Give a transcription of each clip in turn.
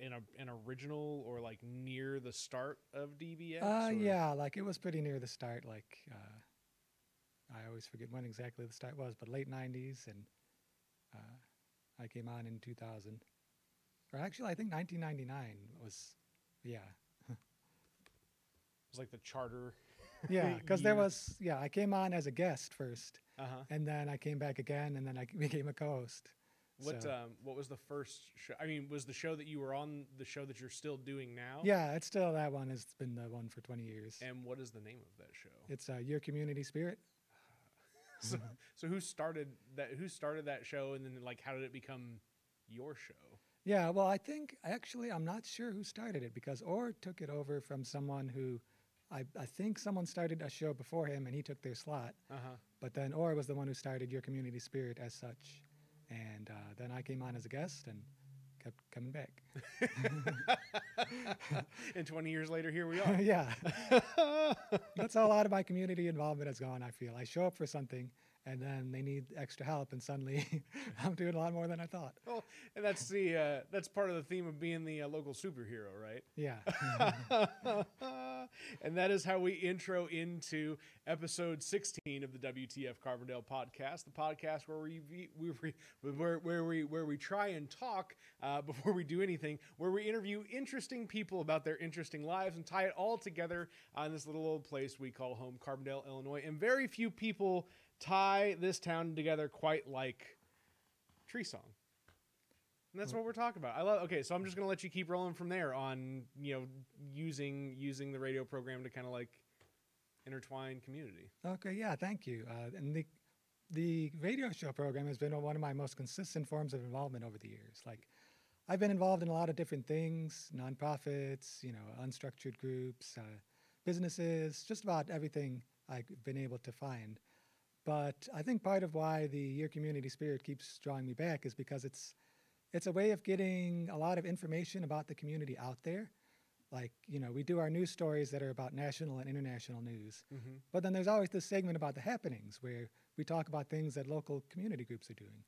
an, an original or like near the start of DBX? Uh, or- yeah, like it was pretty near the start. Like uh, I always forget when exactly the start was, but late '90s, and uh, I came on in 2000. Or actually, I think 1999 was, yeah, It was like the charter. yeah, because there was, yeah, I came on as a guest first, Uh huh. and then I came back again, and then I became a co-host. What So- um what was the first show? I mean, was the show that you were on the show that you're still doing now? Yeah, it's still that one It's been the one for 20 years. And what is the name of that show? It's uh, your community spirit. so, so who started that? Who started that show? And then like, how did it become your show? Yeah, well, I think actually I'm not sure who started it because Orr took it over from someone who I, I think someone started a show before him and he took their slot. Uh huh. But then Orr was the one who started your community spirit as such. And uh, then I came on as a guest and kept coming back. and 20 years later, here we are. yeah, that's how a lot of my community involvement has gone. I feel I show up for something and then they need extra help, and suddenly I'm doing a lot more than I thought. well, and that's the uh, that's part of the theme of being the uh, local superhero, right? Yeah. and that is how we intro into episode 16 of the WTF Carbondale podcast, the podcast where we we, we where, where we where we try and talk uh, before we do anything, where we interview interesting people about their interesting lives and tie it all together on this little old place we call home, Carbondale, Illinois. And very few people tie this town together quite like Treesong. And that's what we're talking about. I love. Okay, so I'm just gonna let you keep rolling from there on you know using using the radio program to kind of like intertwine community. Okay, yeah, thank you. Uh, and the the radio show program has been one of my most consistent forms of involvement over the years. Like, I've been involved in a lot of different things: nonprofits, you know, unstructured groups, uh, businesses, just about everything I've been able to find. But I think part of why the Your Community Spirit keeps drawing me back is because it's it's a way of getting a lot of information about the community out there. Like, you know, we do our news stories that are about national and international news. Mm-hmm. But then there's always this segment about the happenings where we talk about things that local community groups are doing.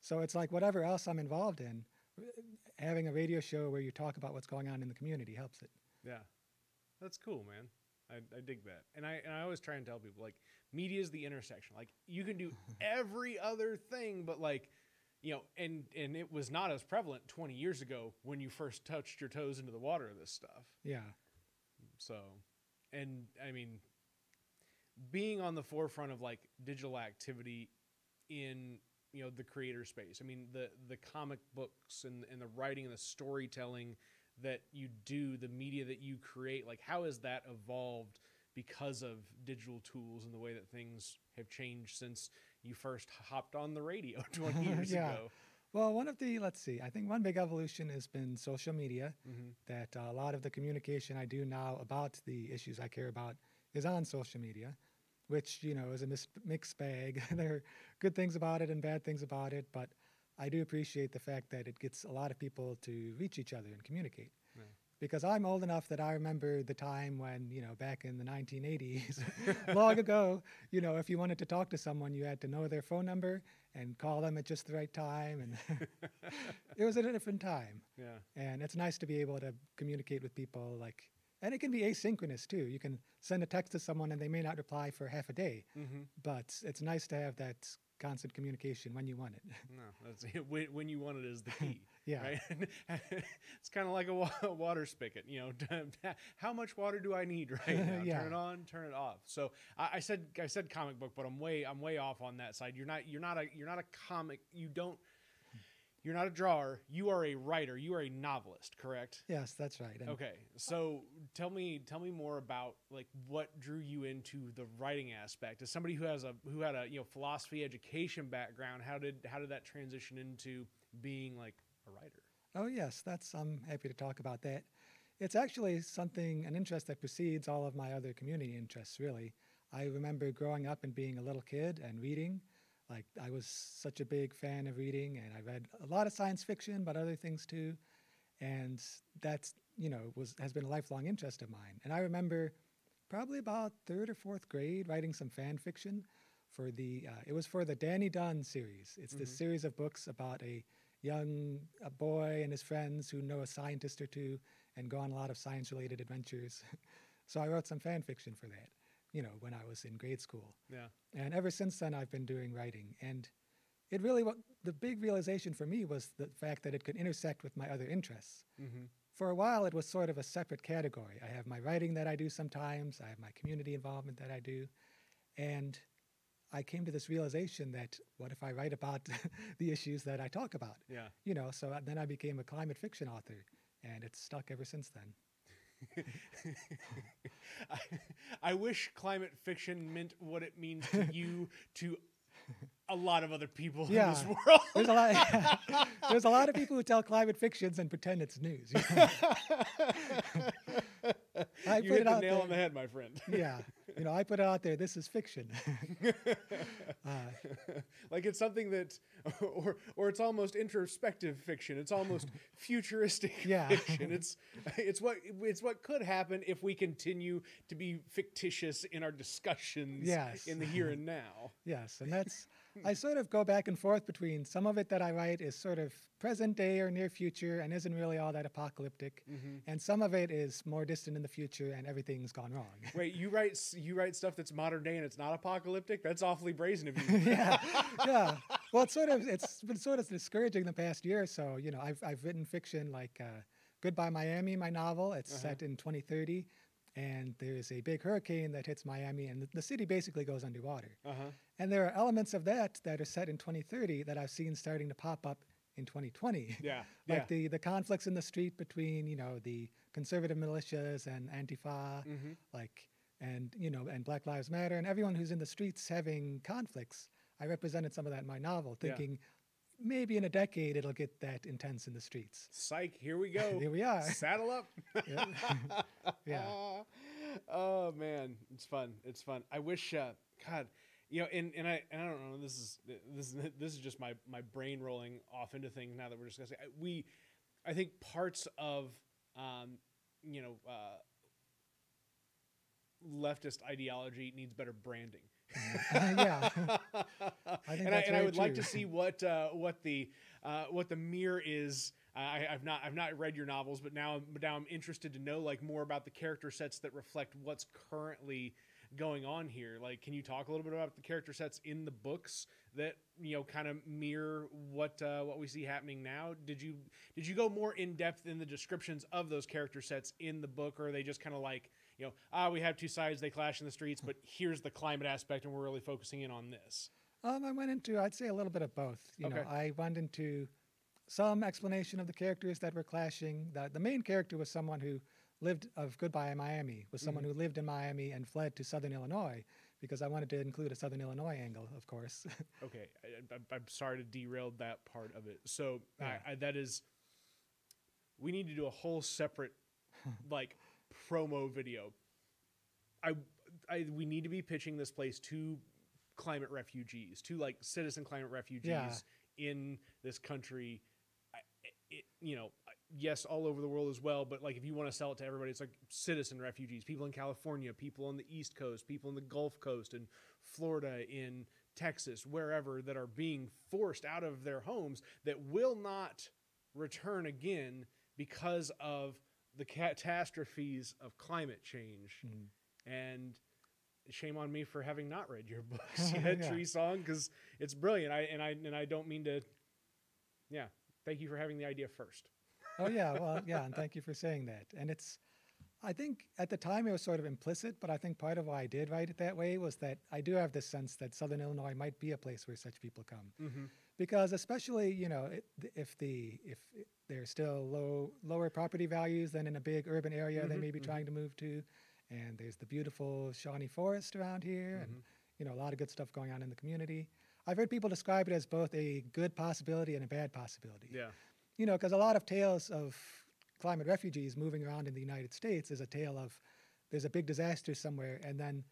So it's like whatever else I'm involved in, having a radio show where you talk about what's going on in the community helps it. Yeah, that's cool, man. I, I dig that, and I and I always try and tell people like media is the intersection. Like you can do every other thing, but like you know, and and it was not as prevalent 20 years ago when you first touched your toes into the water of this stuff. Yeah. So, and I mean, being on the forefront of like digital activity in you know the creator space. I mean, the the comic books and and the writing and the storytelling that you do, the media that you create. Like, how has that evolved because of digital tools and the way that things have changed since you first hopped on the radio 20 years Yeah. ago? Well, one of the, let's see, I think one big evolution has been social media, Mm-hmm. that uh, a lot of the communication I do now about the issues I care about is on social media, which, you know, is a mis- mixed bag. there are good things about it and bad things about it, but I do appreciate the fact that it gets a lot of people to reach each other and communicate. Because I'm old enough that I remember the time when, you know, back in the 1980s, long ago, you know, if you wanted to talk to someone, you had to know their phone number and call them at just the right time. And it was at a different time. Yeah. And it's nice to be able to communicate with people like, and it can be asynchronous too. You can send a text to someone and they may not reply for half a day, Mm-hmm. but it's nice to have that constant communication when you want it. No, that's when, when you want it is the key. Yeah. Right. it's kind of like a water spigot. You know, how much water do I need right now? Yeah. Turn it on, turn it off. So I, I said I said comic book, but I'm way I'm way off on that side. You're not you're not a you're not a comic. You don't. You're not a drawer. You are a writer. You are a novelist, correct? Yes, that's right. And Okay, so tell me tell me more about like what drew you into the writing aspect. As somebody who has a who had a you know philosophy education background, how did how did that transition into being like a writer? Oh yes, that's I'm happy to talk about that. It's actually something an interest that precedes all of my other community interests really. I remember growing up and being a little kid and reading. Like I was such a big fan of reading and I read a lot of science fiction but other things too. And that's, you know, was has been a lifelong interest of mine. And I remember probably about 3rd or 4th grade writing some fan fiction for the uh, it was for the Danny Dunn series. It's this Mhm. series of books about a young a boy and his friends who know a scientist or two and go on a lot of science related adventures. so I wrote some fan fiction for that, you know, when I was in grade school. Yeah. And ever since then, I've been doing writing. And it really, what the big realization for me was the fact that it could intersect with my other interests. Mm-hmm. For a while, it was sort of a separate category. I have my writing that I do sometimes, I have my community involvement that I do. And I came to this realization that what if I write about the issues that I talk about? Yeah. You know, so then I became a climate fiction author, and it's stuck ever since then. I, I wish climate fiction meant what it means to you to a lot of other people in Yeah. this world. There's a lot. there's a lot of people who tell climate fictions and pretend it's news. you know. I you put hit it the nail there. on the head, my friend. Yeah, you know, I put it out there. This is fiction. uh, like it's something that, or or it's almost introspective fiction. It's almost futuristic Yeah. fiction. It's it's what it's what could happen if we continue to be fictitious in our discussions Yes. in the here and now. yes, and that's I sort of go back and forth between some of it that I write is sort of present day or near future and isn't really all that apocalyptic, and some of it is more distant in the future and everything's gone wrong. Wait, you write you write stuff that's modern day and it's not apocalyptic? That's awfully brazen of you. yeah, yeah. Well, it's sort of it's been sort of discouraging the past year or so. You know, I've I've written fiction like uh, Goodbye Miami, my novel. It's set in 2030, and there's a big hurricane that hits Miami, and the, the city basically goes underwater. Uh huh. And there are elements of that that are set in 2030 that I've seen starting to pop up in 2020. Yeah. like yeah. the the conflicts in the street between you know the conservative militias and Antifa, hmm like and you know and Black Lives Matter and everyone who's in the streets having conflicts. I represented some of that in my novel, Yeah. thinking maybe in a decade it'll get that intense in the streets. Psych. Here we go. Here we are. Saddle up. Yeah. Yeah. oh man, it's fun. It's fun. I wish, uh, God, you know, and, and I and I don't know. This is this is this is just my my brain rolling off into things now that we're discussing. I- We, I think parts of, um, you know, uh, leftist ideology needs better branding. yeah. I think and I, and I would like to see what uh, what the uh, what the mirror is. I, I've not I've not read your novels, but now but now I'm interested to know like more about the character sets that reflect what's currently going on here. Like, can you talk a little bit about the character sets in the books that you know kind of mirror what uh, what we see happening now? Did you did you go more in depth in the descriptions of those character sets in the book, or are they just kind of like you know ah we have two sides they clash in the streets, but here's the climate aspect, and we're really focusing in on this. Um, I went into, I'd say, a little bit of both. You know, I went into some explanation of the characters that were clashing. The, the main character was someone who lived of Goodbye Miami, was someone mm-hmm. who lived in Miami and fled to Southern Illinois because I wanted to include a Southern Illinois angle, of course. Okay, I, I'm sorry to derail that part of it. So Yeah. I, I, that is, we need to do a whole separate, like, promo video. I, I, we need to be pitching this place to climate refugees, to like citizen climate refugees in this country. I, it, you know, yes, all over the world as well. But like, if you want to sell it to everybody, it's like citizen refugees, people in California, people on the East Coast, people in the Gulf Coast, in Florida, in Texas, wherever that are being forced out of their homes that will not return again because of the catastrophes of climate change. Mhm. And shame on me for having not read your books yet, Yeah. Treesong, because it's brilliant. I and I and I don't mean to. Yeah, thank you for having the idea first. Oh yeah, well, yeah, and thank you for saying that. And it's, I think at the time it was sort of implicit, but I think part of why I did write it that way was that I do have this sense that Southern Illinois might be a place where such people come. Mm-hmm. because especially you know it, if the if there's still low lower property values than in a big urban area they Mhm, may be mhm. trying to move to and there's the beautiful Shawnee Forest around here and Mhm. you know a lot of good stuff going on in the community I've heard people describe it as both a good possibility and a bad possibility Yeah. You know because a lot of tales of climate refugees moving around in the United States is a tale of there's a big disaster somewhere and then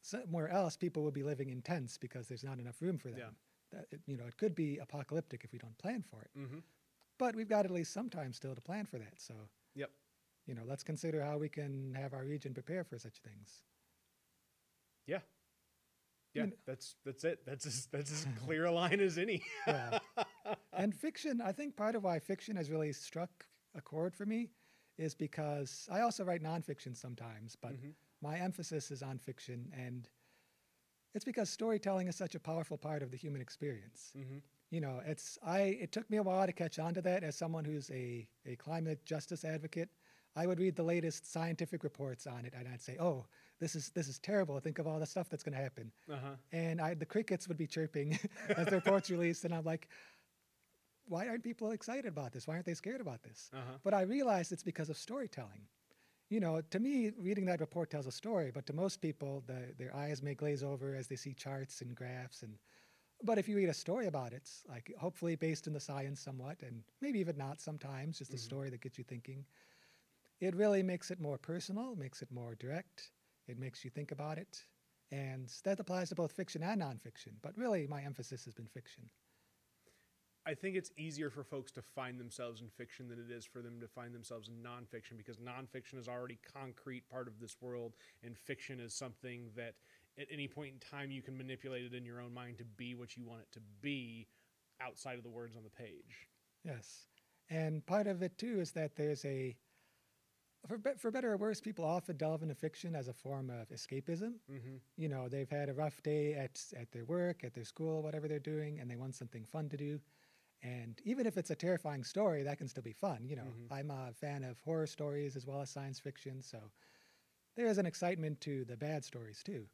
somewhere else people will be living in tents because there's not enough room for them Yeah. that it, you know it could be apocalyptic if we don't plan for it Mm-hmm. but we've got at least some time still to plan for that so Yep. you know let's consider how we can have our region prepare for such things Yeah. Yeah. mean- That's that's it. That's as that's as clear a line as any. yeah and fiction, I think part of why fiction has really struck a chord for me is because I also write nonfiction sometimes, but Mhm. my emphasis is on fiction. And it's because storytelling is such a powerful part of the human experience. hmm You know, it's I it took me a while to catch on to that as someone who's a, a climate justice advocate. I would read the latest scientific reports on it and I'd say, Oh, this is this is terrible. Think of all the stuff that's gonna happen. Uh-huh. And I the crickets would be chirping as the reports released, and I'm like, why aren't people excited about this? Why aren't they scared about this? Uh-huh. But I realized it's because of storytelling. You know, to me, reading that report tells a story, but to most people, the, their eyes may glaze over as they see charts and graphs. And but if you read a story about it, like hopefully based in the science somewhat, and maybe even not sometimes, just a Mhm. story that gets you thinking, it really makes it more personal, makes it more direct. It makes you think about it, and that applies to both fiction and nonfiction. But really, my emphasis has been fiction. I think it's easier for folks to find themselves in fiction than it is for them to find themselves in nonfiction because nonfiction is already concrete part of this world, and fiction is something that at any point in time you can manipulate it in your own mind to be what you want it to be outside of the words on the page. Yes. And part of it too is that there's a, for, be- for better or worse, people often delve into fiction as a form of escapism. Mm-hmm. You know, they've had a rough day at, at their work, at their school, whatever they're doing, and they want something fun to do. And even if it's a terrifying story, that can still be fun. You know, Mhm. I'm a fan of horror stories as well as science fiction, so there is an excitement to the bad stories too.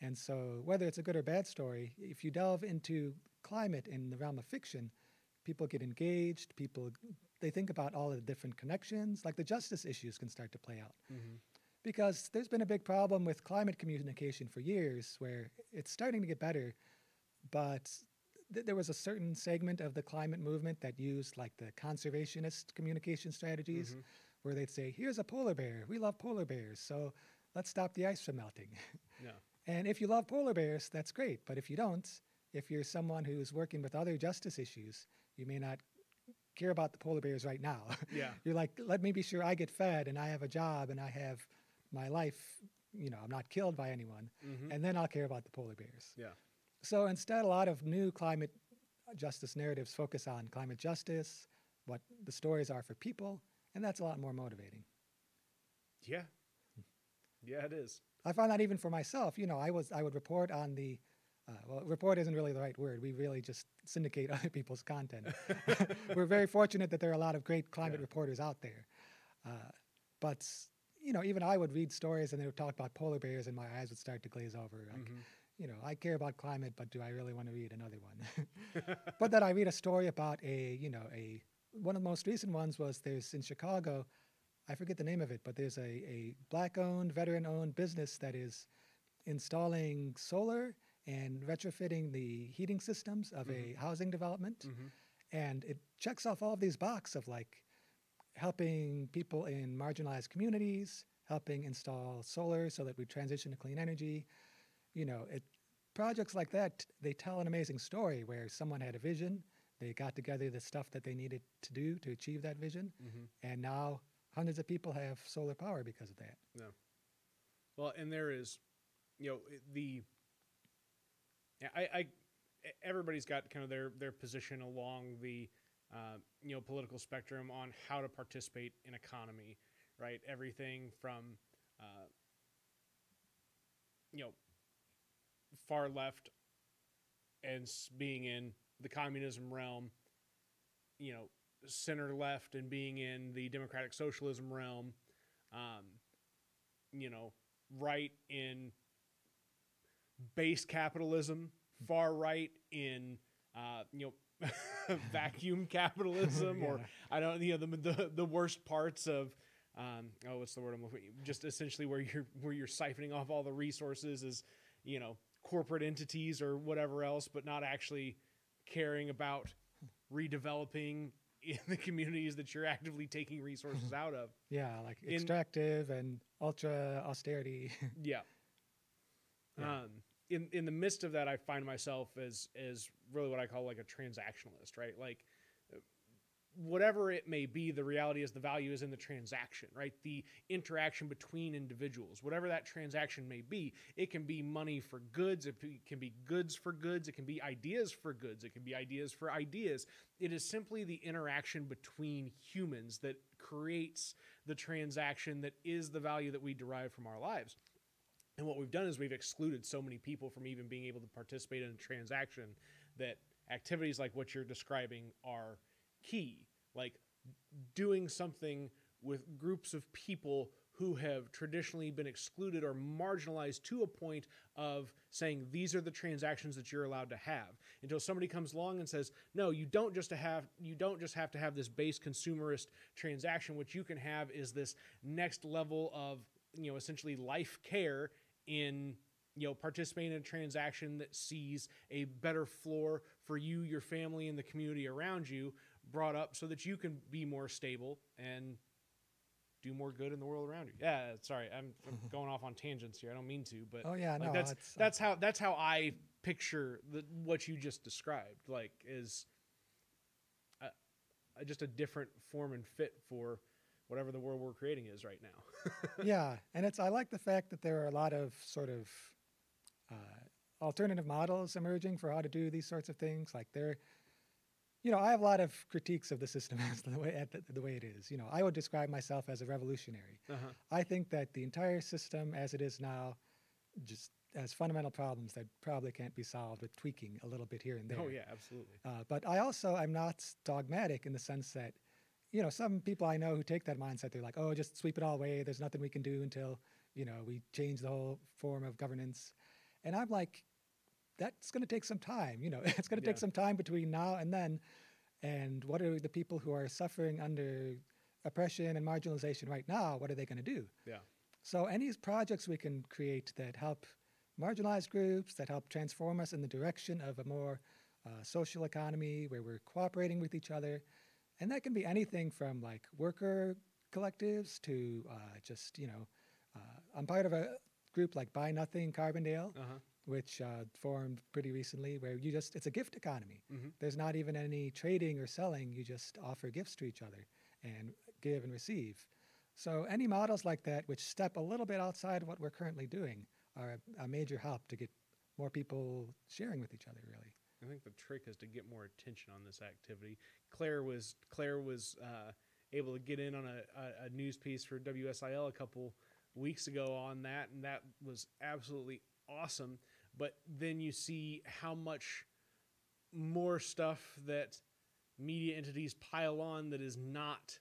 And so, whether it's a good or bad story, if you delve into climate in the realm of fiction, people get engaged. People they think about all of the different connections, like the justice issues can start to play out. Mm-hmm. Because there's been a big problem with climate communication for years, where it's starting to get better, but th- there was a certain segment of the climate movement that used like the conservationist communication strategies, Mhm. where they'd say, "Here's a polar bear. We love polar bears, so let's stop the ice from melting." Yeah. And if you love polar bears, that's great. But if you don't, if you're someone who's working with other justice issues, you may not care about the polar bears right now. Yeah. you're like, let me be sure I get fed and I have a job and I have my life, you know, I'm not killed by anyone, Mm-hmm. and then I'll care about the polar bears. Yeah. So instead, a lot of new climate justice narratives focus on climate justice, what the stories are for people, and that's a lot more motivating. Yeah. Yeah, it is. I found that even for myself, you know, I was I would report on the uh, well, report isn't really the right word. We really just syndicate other people's content. We're very fortunate that there are a lot of great climate Yeah. reporters out there. Uh, but you know, even I would read stories and they would talk about polar bears, and my eyes would start to glaze over. Like, Mhm. You know, I care about climate, but do I really want to read another one? but then I read a story about a, you know, a one of the most recent ones was there's in Chicago, I forget the name of it, but there's a, a black-owned, veteran-owned business that is installing solar and retrofitting the heating systems of a housing development, Mhm. and it checks off all of these boxes of like helping people in marginalized communities, helping install solar so that we transition to clean energy. You know, it projects like that they tell an amazing story where someone had a vision, they got together the stuff that they needed to do to achieve that vision, Mhm. and now hundreds of people have solar power because of that. Yeah. Well, and there is, you know, the. yeah, I, I, everybody's got kind of their their position along the, uh, you know, political spectrum on how to participate in economy, right? Everything from, uh, you know, far left, and being in the communism realm, you know, center left and being in the democratic socialism realm, um, you know, right in base capitalism, far right in uh, you know vacuum capitalism, or I don't you know the the, the worst parts of um, oh what's the word I'm looking just essentially where you're where you're siphoning off all the resources is you know corporate entities or whatever else, but not actually caring about redeveloping in the communities that you're actively taking resources out of. Yeah, like In- extractive and ultra austerity. Yeah. Yeah. Um, in in the midst of that, I find myself as as really what I call like a transactionalist, right? Like, whatever it may be, the reality is the value is in the transaction, right? The interaction between individuals, whatever that transaction may be. It can be money for goods, it can be goods for goods, it can be ideas for goods, it can be ideas for ideas. It is simply the interaction between humans that creates the transaction that is the value that we derive from our lives. And what we've done is we've excluded so many people from even being able to participate in a transaction that activities like what you're describing are key. Like doing something with groups of people who have traditionally been excluded or marginalized to a point of saying these are the transactions that you're allowed to have until somebody comes along and says no you don't just have you don't just have to have this base consumerist transaction what you can have is this next level of you know essentially life care in you know participating in a transaction that sees a better floor for you your family and the community around you brought up so that you can be more stable and do more good in the world around you. Yeah sorry i'm, I'm going off on tangents here. I don't mean to but Oh yeah, like no, that's it's, uh, that's how that's how i picture the, what you just described like is a, a, just a different form and fit for whatever the world we're creating is right now. Yeah, and it's I like the fact that there are a lot of sort of uh, alternative models emerging for how to do these sorts of things. Like there, you know, I have a lot of critiques of the system as the way at the, the way it is. You know, I would describe myself as a revolutionary. uh-huh. I think that the entire system as it is now just has fundamental problems that probably can't be solved with tweaking a little bit here and there. oh yeah absolutely Uh, but I also I'm not dogmatic in the sense that, you know, some people I know who take that mindset, they're like, oh, just sweep it all away. There's nothing we can do until, you know, we change the whole form of governance. And I'm like, that's going to take some time. You know, it's going to Yeah. take some time between now and then. And what are the people who are suffering under oppression and marginalization right now? What are they going to do? yeah So any projects we can create that help marginalized groups, that help transform us in the direction of a more uh, social economy where we're cooperating with each other, and that can be anything from like worker collectives to uh, just you know, uh, I'm part of a group like Buy Nothing Carbondale, uh-huh which uh, formed pretty recently, where you just it's a gift economy. Mhm. There's not even any trading or selling. You just offer gifts to each other and give and receive. So any models like that, which step a little bit outside what we're currently doing, are a, a major help to get more people sharing with each other. Really. I think the trick is to get more attention on this activity. Claire was Claire was uh, able to get in on a, a, a news piece for WSIL a couple weeks ago on that, and that was absolutely awesome. But then you see how much more stuff that media entities pile on that is not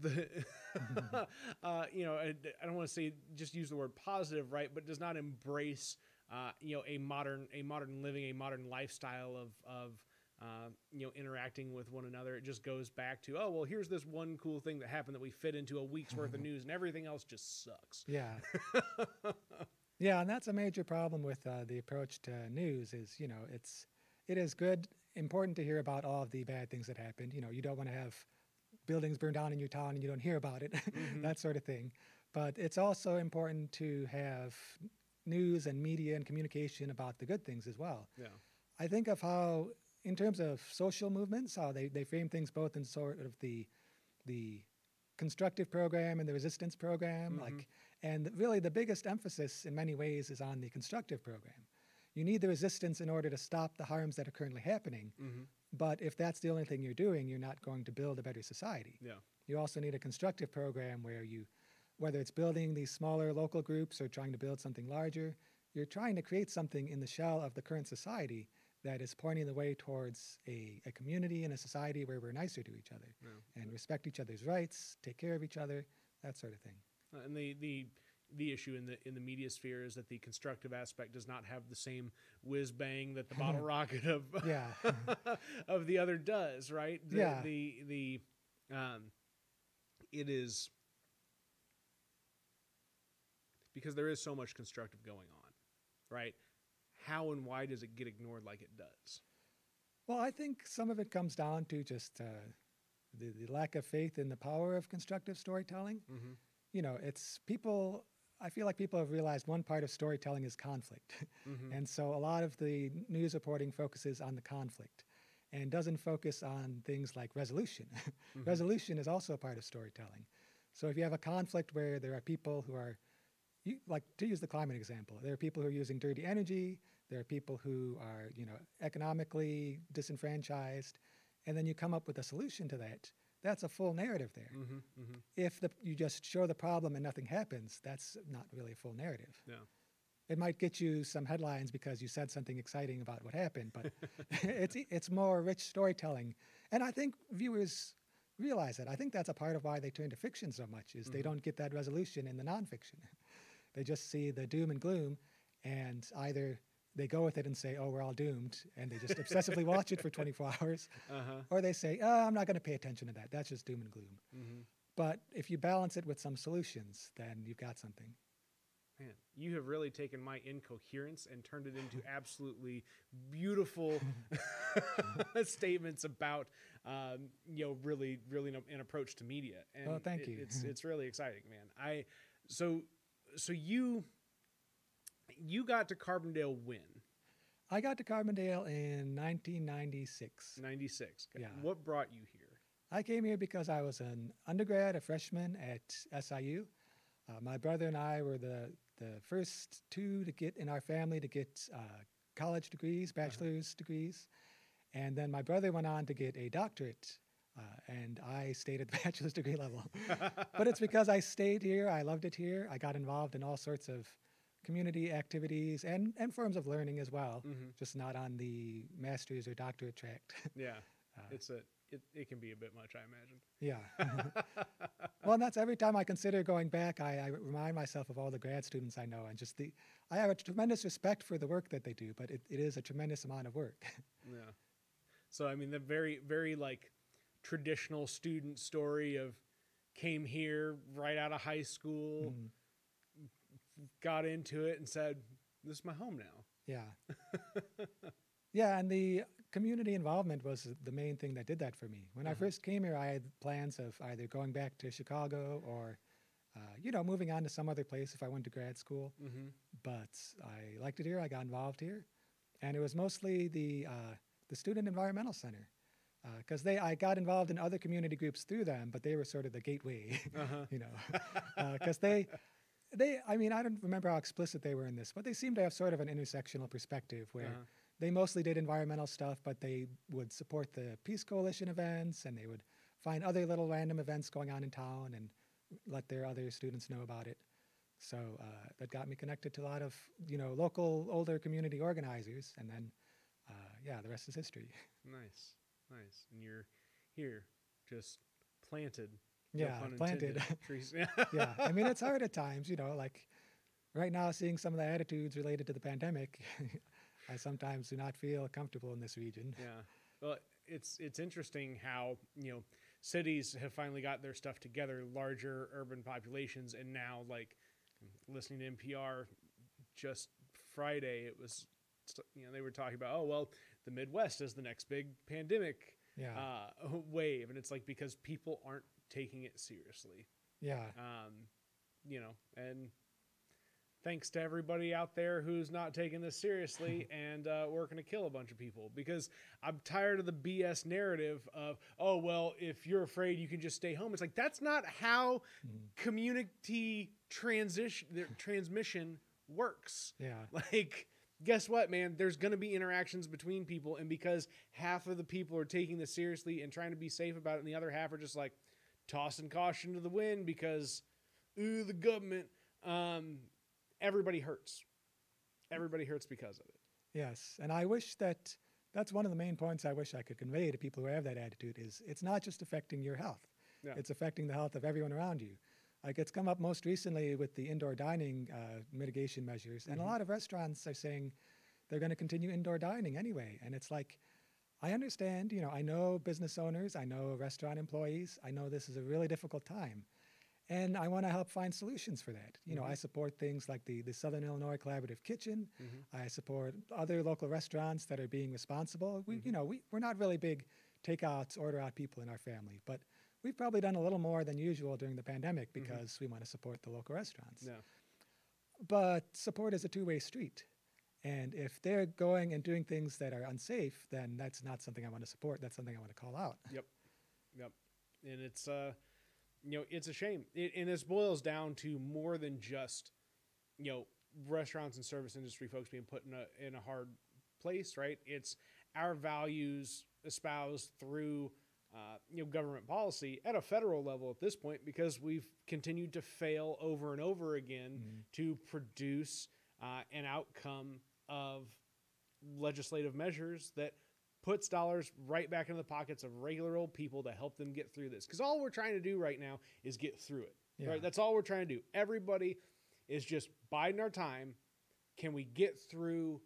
the uh, you know I, I don't want to say just use the word positive right but does not embrace uh, you know a modern a modern living a modern lifestyle of of uh, you know interacting with one another it just goes back to oh well here's this one cool thing that happened that we fit into a week's worth of news and everything else just sucks Yeah. yeah, and that's a major problem with uh, the approach to news. Is you know it's it is good important to hear about all of the bad things that happened. You know you don't want to have buildings burned down in your town and you don't hear about it, that sort of thing. But it's also important to have news and media and communication about the good things as well. yeah I think of how, in terms of social movements, how they, they frame things both in sort of the the constructive program and the resistance program. Like, and really the biggest emphasis in many ways is on the constructive program. You need the resistance in order to stop the harms that are currently happening. mm-hmm. But if that's the only thing you're doing, you're not going to build a better society. yeah You also need a constructive program where you, whether it's building these smaller local groups or trying to build something larger, you're trying to create something in the shell of the current society that is pointing the way towards a, a community and a society where we're nicer to each other Yeah. and respect each other's rights, take care of each other, that sort of thing. Uh, and the the the issue in the in the media sphere is that the constructive aspect does not have the same whiz bang that the bottle rocket of Yeah. of the other does, right? The, Yeah. The the um, it is because there is so much constructive going on, right? How and why does it get ignored like it does? Well, I think some of it comes down to just uh, the, the lack of faith in the power of constructive storytelling. Mm-hmm. You know, it's people, I feel like people have realized one part of storytelling is conflict. Mm-hmm. And so a lot of the news reporting focuses on the conflict. and doesn't focus on things like resolution. Mhm. resolution is also a part of storytelling. So if you have a conflict where there are people who are, you, like to use the climate example, there are people who are using dirty energy, there are people who are, you know, economically disenfranchised, and then you come up with a solution to that. That's a full narrative there. Mhm, mhm. If the, you just show the problem and nothing happens, that's not really a full narrative. Yeah. It might get you some headlines because you said something exciting about what happened, but it's it's more rich storytelling, and I think viewers realize that. I think that's a part of why they turn to fiction so much is they Mhm. don't get that resolution in the nonfiction. they just see the doom and gloom, and either they go with it and say, "Oh, we're all doomed," and they just obsessively watch it for 24 hours, Uh-huh. or they say, "Oh, I'm not going to pay attention to that. That's just doom and gloom." Mhm. But if you balance it with some solutions, then you've got something. Man, you have really taken my incoherence and turned it into absolutely beautiful statements about, um, you know, really, really an, approach to media. And Oh, thank it- you. It's it's really exciting, man. I so so you you got to Carbondale when I got to Carbondale in 1996. ninety six. Yeah. What brought you here? I came here because I was an undergrad, a freshman at SIU. Uh, my brother and I were the, the first two to get in our family to get uh, college degrees, bachelor's degrees. And then my brother went on to get a doctorate, uh, and I stayed at the bachelor's degree level. but it's because I stayed here, I loved it here. I got involved in all sorts of community activities and, and forms of learning as well, hmm just not on the master's or doctorate track. Yeah, Uh, it's a it, it can be a bit much, I imagine. Yeah. well, and that's every time I consider going back, I, I remind myself of all the grad students I know and just the, I have a tremendous respect for the work that they do, but it, it is a tremendous amount of work. Yeah. So I mean the very very like traditional student story of came here right out of high school, Mm, got into it and said, "This is my home now." yeah. yeah, and the community involvement was the main thing that did that for me. When I Uh-huh. first came here, I had plans of either going back to Chicago or, uh, you know, moving on to some other place if I went to grad school. Mm-hmm. but I liked it here. I got involved here, and it was mostly the uh, the Student Environmental Center because they I got involved in other community groups through them, but they were sort of the gateway, Uh-huh. you know, because they they I mean I don't remember how explicit they were in this, but they seemed to have sort of an intersectional perspective where. Uh-huh. They mostly did environmental stuff, but they would support the Peace Coalition events and they would find other little random events going on in town and let their other students know about it. So uh, that got me connected to a lot of you know local older community organizers, and then uh, yeah, the rest is history. Nice, nice. And you're here, just planted. No yeah, pun planted. Trees. yeah, I mean it's hard at times, you know, like right now seeing some of the attitudes related to the pandemic. I sometimes do not feel comfortable in this region. Yeah. Well, it's it's interesting how you know cities have finally got their stuff together, larger urban populations, and now like listening to NPR just Friday, it was you know they were talking about oh well the Midwest is the next big pandemic Yeah, uh, wave, and it's like because people aren't taking it seriously, yeah, um, you know, and thanks to everybody out there who's not taking this seriously and uh, working to kill a bunch of people because I'm tired of the BS narrative of, oh, well, if you're afraid, you can just stay home. It's like, that's not how Mm. community transition, their transmission works. yeah, Like, guess what, man? There's going to be interactions between people. And because half of the people are taking this seriously and trying to be safe about it, and the other half are just like tossing caution to the wind because, ooh, the government, um, everybody hurts. Everybody hurts because of it. yes. And I wish that that's one of the main points I wish I could convey to people who have that attitude is it's not just affecting your health. Yeah. It's affecting the health of everyone around you. Like it's come up most recently with the indoor dining uh, mitigation measures, and Mhm. a lot of restaurants are saying they're going to continue indoor dining anyway. And it's like, I understand, you know, I know business owners, I know restaurant employees, I know this is a really difficult time, and I want to help find solutions for that. You know, I Mhm. support things like the the Southern Illinois Collaborative Kitchen. Mhm. I support other local restaurants that are being responsible. We, Mhm. you know, we, we're not really big takeouts, order out people in our family, but we've probably done a little more than usual during the pandemic because we want to support the local restaurants. Yeah. But support is a two way street. And if they're going and doing things that are unsafe, then that's not something I want to support. That's something I want to call out. Yep. Yep. And it's uh you know, it's a shame. It, and this boils down to more than just you know, restaurants and service industry folks being put in a in a hard place, right? It's our values espoused through uh, you know government policy at a federal level at this point because we've continued to fail over and over again to produce uh, an outcome of legislative measures that puts dollars right back into the pockets of regular old people to help them get through this. Because all we're trying to do right now is get through it Yeah. right that's all we're trying to do. Everybody is just biding our time. Can we get through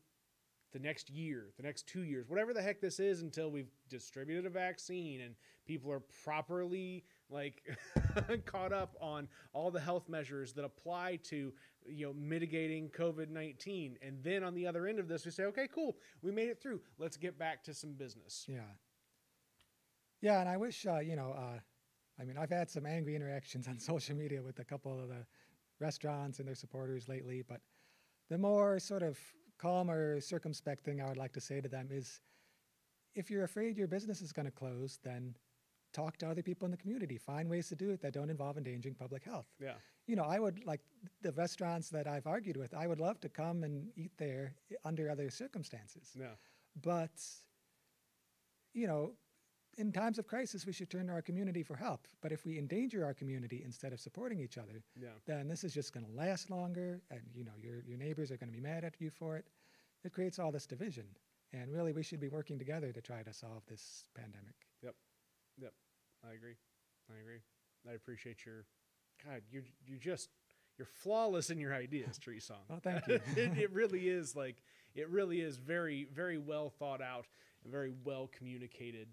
the next year, the next two years, whatever the heck this is, until we've distributed a vaccine and people are properly like caught up on all the health measures that apply to you know mitigating COVID nineteen, and then on the other end of this, we say, okay, cool, we made it through. Let's get back to some business. Yeah. Yeah, and I wish, uh, you know, uh, I mean, I've had some angry interactions on social media with a couple of the restaurants and their supporters lately, but the more sort of calmer, circumspect thing I would like to say to them is if you're afraid your business is going to close, then talk to other people in the community. Find ways to do it that don't involve endangering public health. Yeah, You know, I would like the restaurants that I've argued with, I would love to come and eat there under other circumstances. Yeah, but you know in times of crisis we should turn to our community for help. But if we endanger our community instead of supporting each other yeah. then this is just going to last longer and you know your, your neighbors are going to be mad at you for it. It creates all this division. And really we should be working together to try to solve this pandemic I agree. I agree. I appreciate your God. You're you're just you're flawless in your ideas, Treesong. Well, thank you. it, it really is like it really is very very well thought out and very well communicated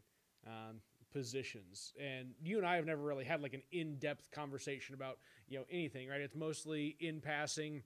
um, positions. And you and I have never really had like an in depth conversation about you know anything, right? It's mostly in passing.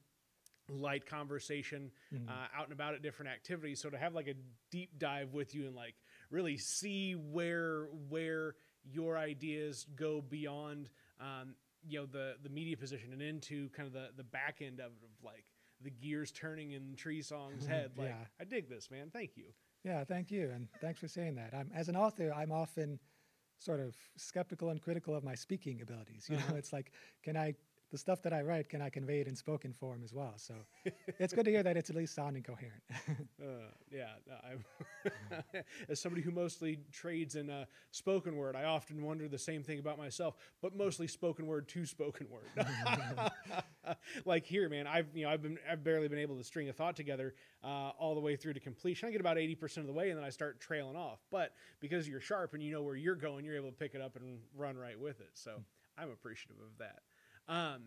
Light conversation Mhm. uh, out and about at different activities. So to have like a deep dive with you and like really see where where your ideas go beyond um, you know the the media position and into kind of the the back end of it of like the gears turning in Treesong's head. Like Yeah. I dig this, man. Thank you. yeah thank you and thanks for saying that I'm, as an author i'm often sort of skeptical and critical of my speaking abilities you know Uh-huh. it's like can i the stuff that i write can i convey it in spoken form as well so it's good to hear that it's at least sounding coherent Uh, yeah, as somebody who mostly trades in uh, spoken word, I often wonder the same thing about myself, but mostly spoken word to spoken word. like here, man, I've you know I've been I've barely been able to string a thought together uh, all the way through to completion. I get about eighty percent of the way, and then I start trailing off. But because you're sharp and you know where you're going, you're able to pick it up and run right with it. So I'm appreciative of that. Um,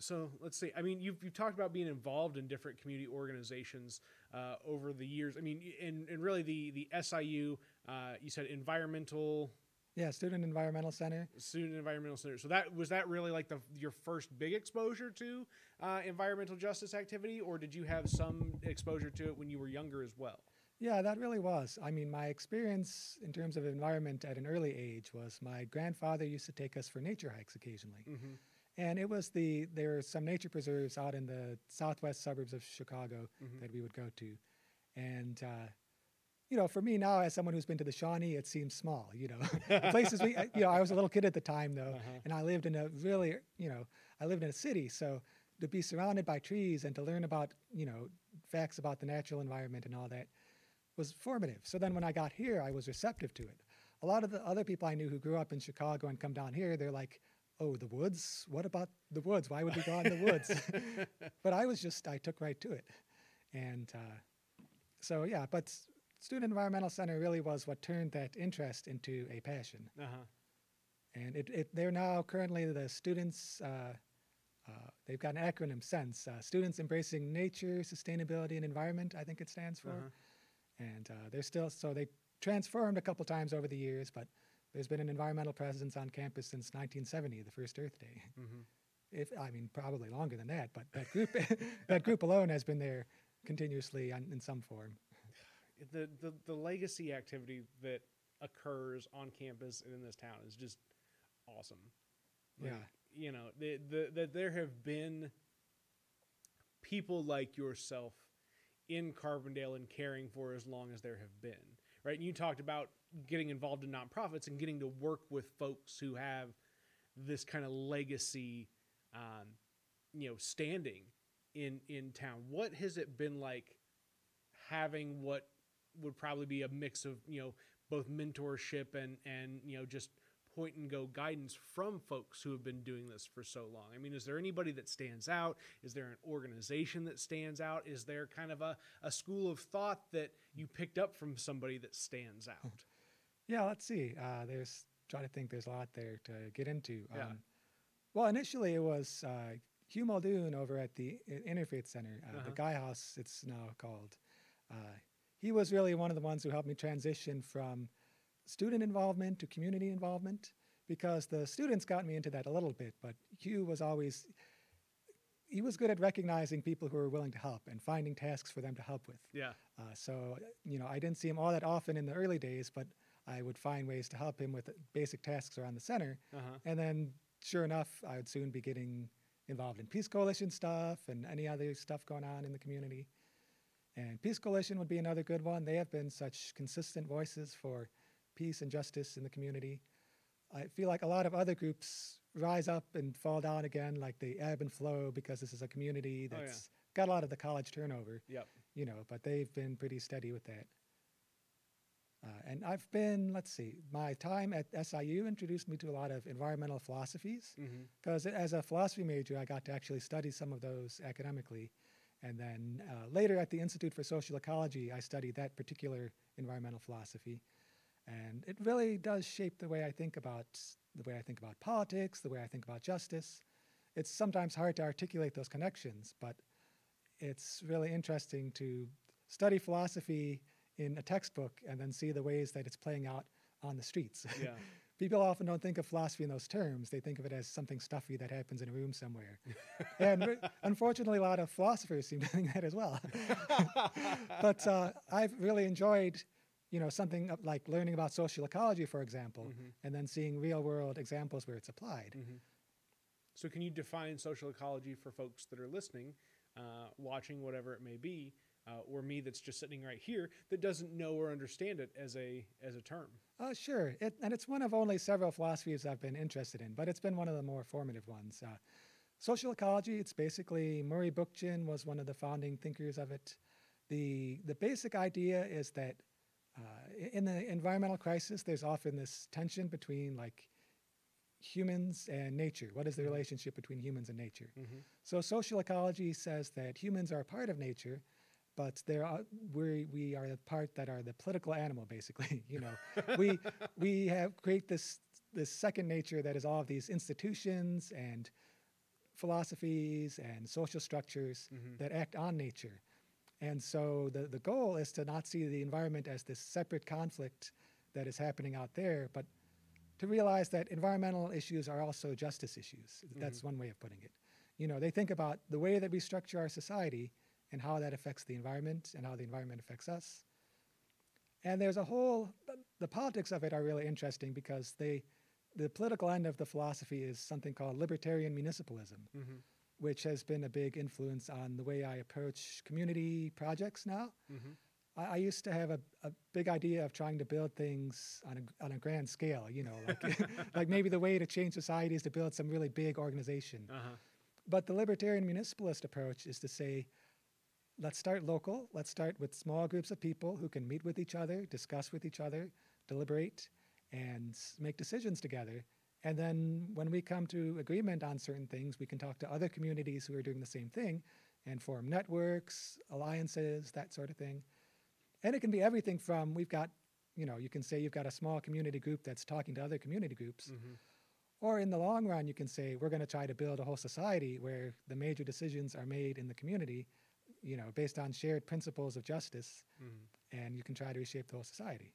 so let's see. I mean, you've, you've talked about being involved in different community organizations uh, over the years. I mean, and, and really the the SIU, uh, you said environmental yeah student environmental center student environmental center. So that was that really like the your first big exposure to uh, environmental justice activity, or did you have some exposure to it when you were younger as well? Yeah, that really was. I mean, my experience in terms of environment at an early age was my grandfather used to take us for nature hikes occasionally. Mm-hmm. And it was the, there were some nature preserves out in the southwest suburbs of Chicago Mhm. that we would go to. And, uh, you know, for me now, as someone who's been to the Shawnee, it seems small, you know. places we, you know, I was a little kid at the time though, Uh-huh. and I lived in a really, you know, I lived in a city. So to be surrounded by trees and to learn about, you know, facts about the natural environment and all that was formative. So then when I got here, I was receptive to it. A lot of the other people I knew who grew up in Chicago and come down here, they're like, oh, the woods? What about the woods? Why would we go out in the woods? but I was just, I took right to it. And uh, so, yeah, but Student Environmental Center really was what turned that interest into a passion. Uh-huh. And it, it, they're now currently the students, uh, uh, they've got an acronym since uh, Students Embracing Nature, Sustainability, and Environment, I think it stands for. Uh-huh. And uh, they're still, so they transformed a couple times over the years, but there's been an environmental presence on campus since 1970, the first Earth Day. Mhm. If I mean, probably longer than that, but that group, that group alone has been there continuously on, in some form. The, the the legacy activity that occurs on campus and in this town is just awesome. Like, Yeah. you know, the, the, that there have been people like yourself in Carbondale and caring for as long as there have been, right? And you talked about getting involved in nonprofits and getting to work with folks who have this kind of legacy, um, you know, standing in in town. What has it been like having what would probably be a mix of you know both mentorship and and you know just point and go guidance from folks who have been doing this for so long? I mean, is there anybody that stands out? Is there an organization that stands out? Is there kind of a, a school of thought that you picked up from somebody that stands out? Yeah, let's see. Uh, there's trying to think. There's a lot there to get into. Yeah. Um, well, initially it was uh, Hugh Muldoon over at the Interfaith Center, uh, Uh-huh. the Guy House. It's now called. Uh, he was really one of the ones who helped me transition from student involvement to community involvement because the students got me into that a little bit, but Hugh was always he was good at recognizing people who were willing to help and finding tasks for them to help with. Yeah. Uh, so, you know, I didn't see him all that often in the early days, but I would find ways to help him with basic tasks around the center. Uh-huh. And then, sure enough, I would soon be getting involved in Peace Coalition stuff and any other stuff going on in the community. And Peace Coalition would be another good one. They have been such consistent voices for peace and justice in the community. I feel like a lot of other groups rise up and fall down again, like they ebb and flow because this is a community Oh, yeah. that's got a lot of the college turnover Yep. you know, but they've been pretty steady with that. Uh, and I've been, let's see, my time at SIU introduced me to a lot of environmental philosophies Mm-hmm. because as a philosophy major, I got to actually study some of those academically. And then uh, later at the Institute for Social Ecology, I studied that particular environmental philosophy. And it really does shape the way I think about the way I think about politics, the way I think about justice. It's sometimes hard to articulate those connections, but it's really interesting to study philosophy in a textbook and then see the ways that it's playing out on the streets. Yeah. People often don't think of philosophy in those terms. They think of it as something stuffy that happens in a room somewhere. and unfortunately, a lot of philosophers seem to think that as well. but uh, I've really enjoyed, you know, something like learning about social ecology, for example, Mhm. and then seeing real world examples where it's applied. Mm-hmm. So, can you define social ecology for folks that are listening, uh, watching, whatever it may be, uh, or me that's just sitting right here that doesn't know or understand it as a as a term? Uh, sure. It, and it's one of only several philosophies I've been interested in, but it's been one of the more formative ones. Uh, social ecology, it's basically Murray Bookchin was one of the founding thinkers of it. The, the basic idea is that uh, in the environmental crisis, there's often this tension between like humans and nature. What is the Mhm. relationship between humans and nature? Mm-hmm. So social ecology says that humans are a part of nature, but there are we we are the part that are the political animal, basically. you know, we we have create this this second nature that is all of these institutions and philosophies and social structures Mm-hmm. that act on nature. And so the, the goal is to not see the environment as this separate conflict that is happening out there, but to realize that environmental issues are also justice issues. That's one way of putting it. You know, they think about the way that we structure our society and how that affects the environment and how the environment affects us. And there's a whole, the politics of it are really interesting because they, the political end of the philosophy is something called libertarian municipalism Mm-hmm. which has been a big influence on the way I approach community projects now. Mm-hmm. I, I used to have a, a big idea of trying to build things on a, on a grand scale, you know, like, like maybe the way to change society is to build some really big organization. Uh-huh. But the libertarian municipalist approach is to say, let's start local, let's start with small groups of people who can meet with each other, discuss with each other, deliberate, and make decisions together. And then when we come to agreement on certain things, we can talk to other communities who are doing the same thing and form networks, alliances, that sort of thing. And it can be everything from we've got, you know, you can say you've got a small community group that's talking to other community groups. Mm-hmm. Or in the long run, you can say we're going to try to build a whole society where the major decisions are made in the community, you know, based on shared principles of justice, Mm-hmm. and you can try to reshape the whole society.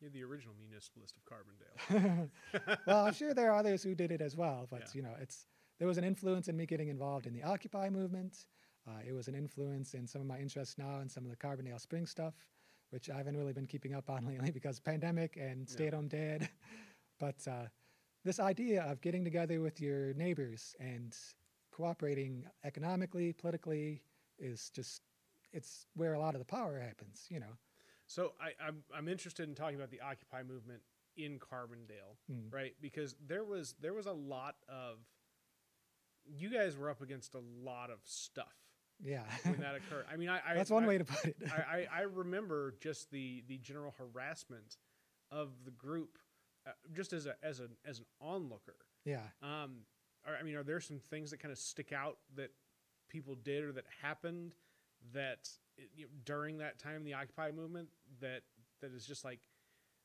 You're the original municipalist of Carbondale. well, I'm sure there are others who did it as well, but Yeah. you know, it's there was an influence in me getting involved in the Occupy movement. Uh, it was an influence in some of my interests now and some of the Carbondale Spring stuff, which I haven't really been keeping up on lately because pandemic and stay-at-home dad. But uh, this idea of getting together with your neighbors and cooperating economically, politically, is just it's where a lot of the power happens. You know. So I, I'm I'm interested in talking about the Occupy movement in Carbondale, Mm. right? Because there was there was a lot of you guys were up against a lot of stuff Yeah. when that occurred. I mean, I, I That's one I, way to put it. I, I, I remember just the the general harassment of the group, uh, just as a as an as an onlooker. yeah. Um, are, I mean, are there some things that kind of stick out that people did or that happened that you know, during that time, the Occupy movement, that that is just like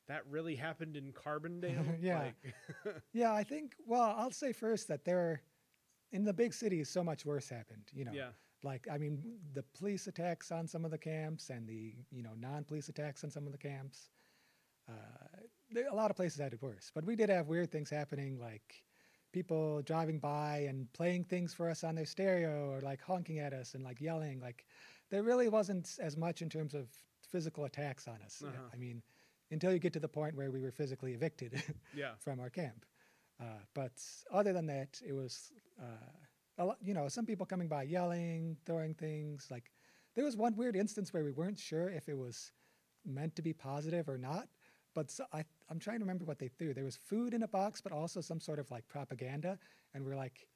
that really happened in Carbondale? Yeah. Like, Yeah, I think. Well, I'll say first that there, in the big cities, so much worse happened. You know, yeah. like I mean, the police attacks on some of the camps and the you know non-police attacks on some of the camps. Uh, a lot of places had it worse, but we did have weird things happening, like people driving by and playing things for us on their stereo, or like honking at us and like yelling. Like there really wasn't as much in terms of physical attacks on us. Uh-huh. I mean, until you get to the point where we were physically evicted. Yeah. from our camp. Uh, but other than that, it was uh, a lot, you know some people coming by yelling, throwing things. Like there was one weird instance where we weren't sure if it was meant to be positive or not. But so I, I'm trying to remember what they threw. There was food in a box, but also some sort of like propaganda, and we're like,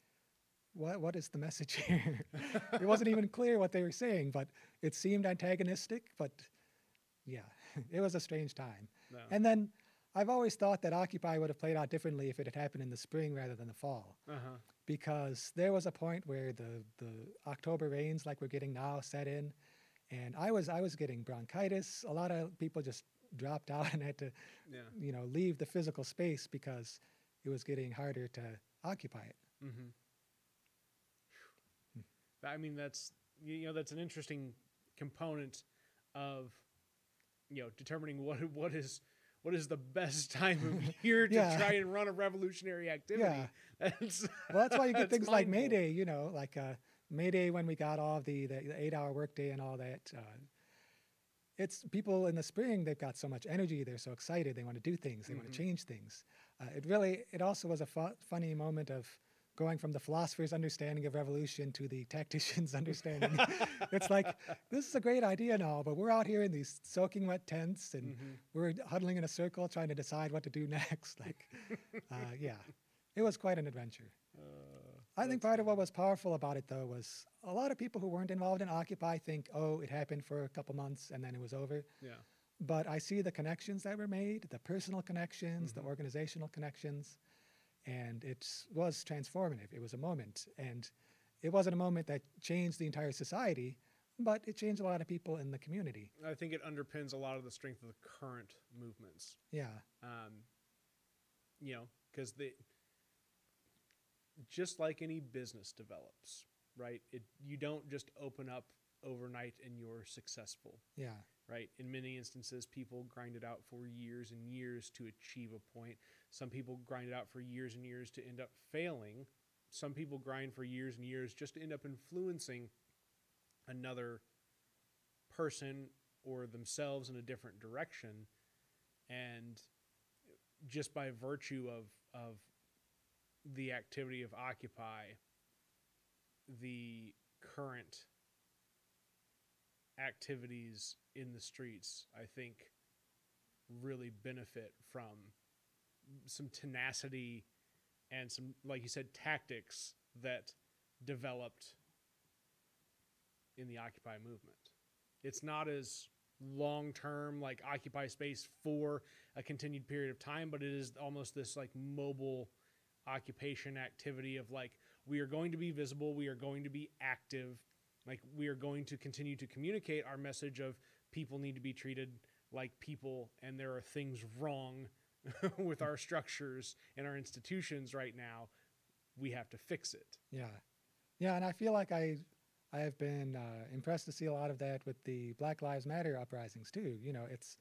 "What? What is the message here?" it wasn't even clear what they were saying, but it seemed antagonistic. But yeah, it was a strange time. No. And then I've always thought that Occupy would have played out differently if it had happened in the spring rather than the fall, uh-huh. because there was a point where the the October rains, like we're getting now, set in, and I was I was getting bronchitis. A lot of people just dropped out and had to, Yeah. you know, leave the physical space because it was getting harder to occupy it. Mm-hmm. I mean, that's you know that's an interesting component of you know determining what what is what is the best time of year to Yeah. try and run a revolutionary activity. That's, Well, that's why you get things like May. Day, you know, like uh, May Day when we got all the, the, the eight hour workday and all that. Uh, it's people in the spring, they've got so much energy, they're so excited, they want to do things, they want Mhm. to change things. Uh, it really, it also was a fu- funny moment of going from the philosopher's understanding of revolution to the tactician's understanding. it's like, this is a great idea and all, but we're out here in these soaking wet tents and Mhm. we're huddling in a circle trying to decide what to do next. Like, uh, yeah, it was quite an adventure. Uh, I think part of what was powerful about it, though, was a lot of people who weren't involved in Occupy think, oh, it happened for a couple months and then it was over. yeah. But I see the connections that were made, the personal connections, Mhm. the organizational connections, and it was transformative. It was a moment. And it wasn't a moment that changed the entire society, but it changed a lot of people in the community. I think it underpins a lot of the strength of the current movements. Yeah. um, you know, because they just like any business develops, right? It you don't just open up overnight and you're successful, Yeah. right? In many instances, people grind it out for years and years to achieve a point. Some people grind it out for years and years to end up failing. Some people grind for years and years just to end up influencing another person or themselves in a different direction and just by virtue of of the activity of occupy the current activities in the streets i think really benefit from some tenacity and some like you said tactics that developed in the occupy movement. It's not as long term like occupy space for a continued period of time but it is almost this like mobile occupation activity of like we are going to be visible we are going to be active like we are going to continue to communicate our message of people need to be treated like people and there are things wrong with our structures and our institutions right now. We have to fix it. Yeah, yeah, and I feel like I, I have been uh, impressed to see a lot of that with the Black Lives Matter uprisings too. You know, it's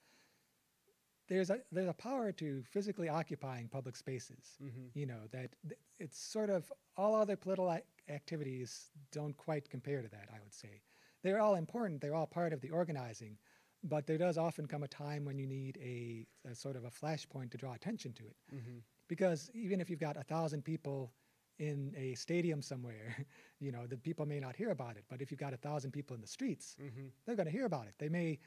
there's a there's a power to physically occupying public spaces. mm-hmm. You know that th- it's sort of all other political ac- activities don't quite compare to that. I would say they're all important. They're all part of the organizing, but there does often come a time when you need a, a sort of a flashpoint to draw attention to it Mm-hmm. because even if you've got a thousand people in a stadium somewhere, you know, the people may not hear about it. But if you've got a thousand people in the streets, Mm-hmm. they're going to hear about it. They may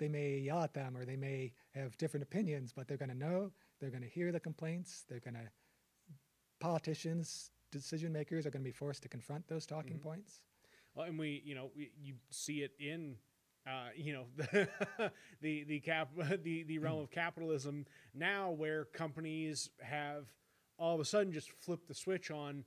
they may yell at them or they may have different opinions, but they're going to know. They're going to hear the complaints. They're going to politicians, decision makers are going to be forced to confront those talking Mhm. points. Well, and we, you know, we, you see it in, uh, you know, the the the cap the the realm of capitalism now, where companies have all of a sudden just flipped the switch on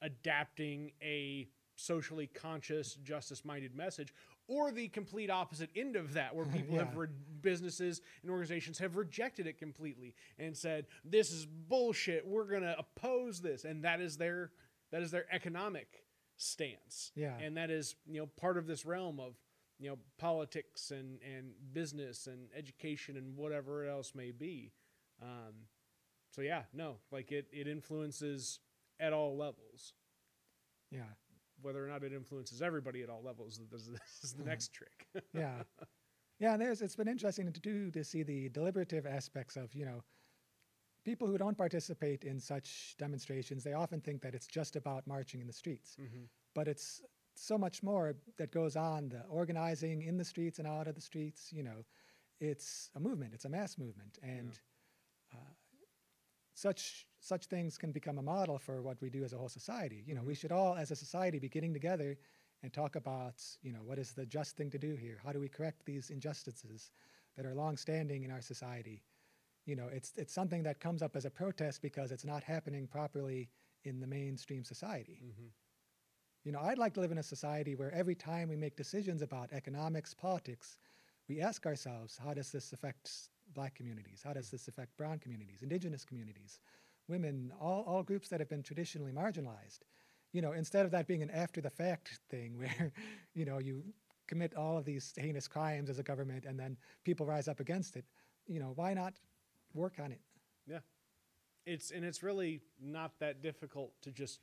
adapting a socially conscious, justice-minded message, or the complete opposite end of that, where people have re- businesses and organizations have rejected it completely and said, "This is bullshit. We're gonna oppose this," and that is their that is their economic stance Yeah. and that is you know part of this realm of you know politics and and business and education and whatever else may be um, so yeah no like it it influences at all levels Yeah. Whether or not it influences everybody at all levels this is, the next trick. Yeah. Yeah and there's it's been interesting to do to see the deliberative aspects of you know people who don't participate in such demonstrations they often think that it's just about marching in the streets. Mm-hmm. but it's so much more that goes on the organizing in the streets and out of the streets you know. It's a movement it's a mass movement and uh, such such things can become a model for what we do as a whole society. You know we should all as a society be getting together and talk about you know what is the just thing to do here? How do we correct these injustices that are long standing in our society? You know it's it's something that comes up as a protest because it's not happening properly in the mainstream society. Mm-hmm. you know, I'd like to live in a society where every time we make decisions about economics, politics, we ask ourselves, how does this affect black communities? How does hmm. this affect brown communities, indigenous communities, women, all, all groups that have been traditionally marginalized? You know, instead of that being an after the fact thing where, you know, you commit all of these heinous crimes as a government and then people rise up against it, you know, why not work on it? Yeah. It's and it's really not that difficult to just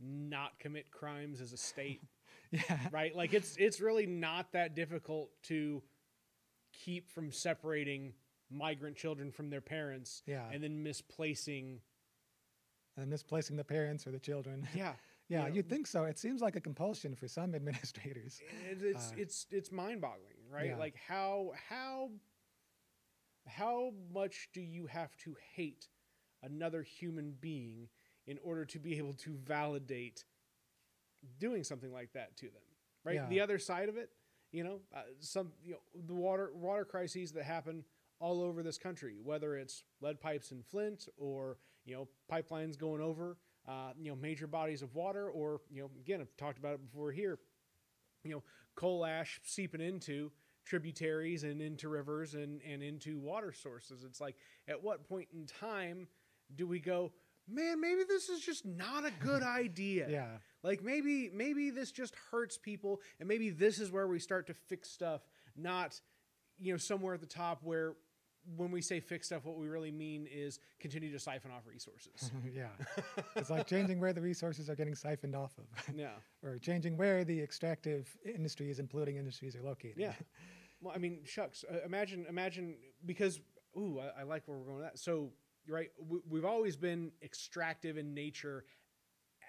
not commit crimes as a state Yeah. right like it's it's really not that difficult to keep from separating migrant children from their parents Yeah. and then misplacing And misplacing the parents or the children. yeah Yeah, know, you'd think so. It seems like a compulsion for some administrators. it, it's Uh, it's it's mind-boggling right yeah. like how how how much do you have to hate another human being in order to be able to validate doing something like that to them right Yeah. the other side of it you know uh, some you know the water water crises that happen all over this country whether it's lead pipes in flint or you know pipelines going over uh, you know major bodies of water or you know again i've talked about it before here you know coal ash seeping into tributaries and into rivers and, and into water sources it's like at what point in time do we go man maybe this is just not a good idea Yeah. Like maybe maybe this just hurts people and maybe this is where we start to fix stuff not you know somewhere at the top where when we say fix stuff what we really mean is continue to siphon off resources yeah. It's like changing where the resources are getting siphoned off of, yeah or changing where the extractive industries and polluting industries are located. Yeah. Well, I mean, shucks. Uh, imagine, imagine because ooh, I, I like where we're going with that. So, right. We've always been extractive in nature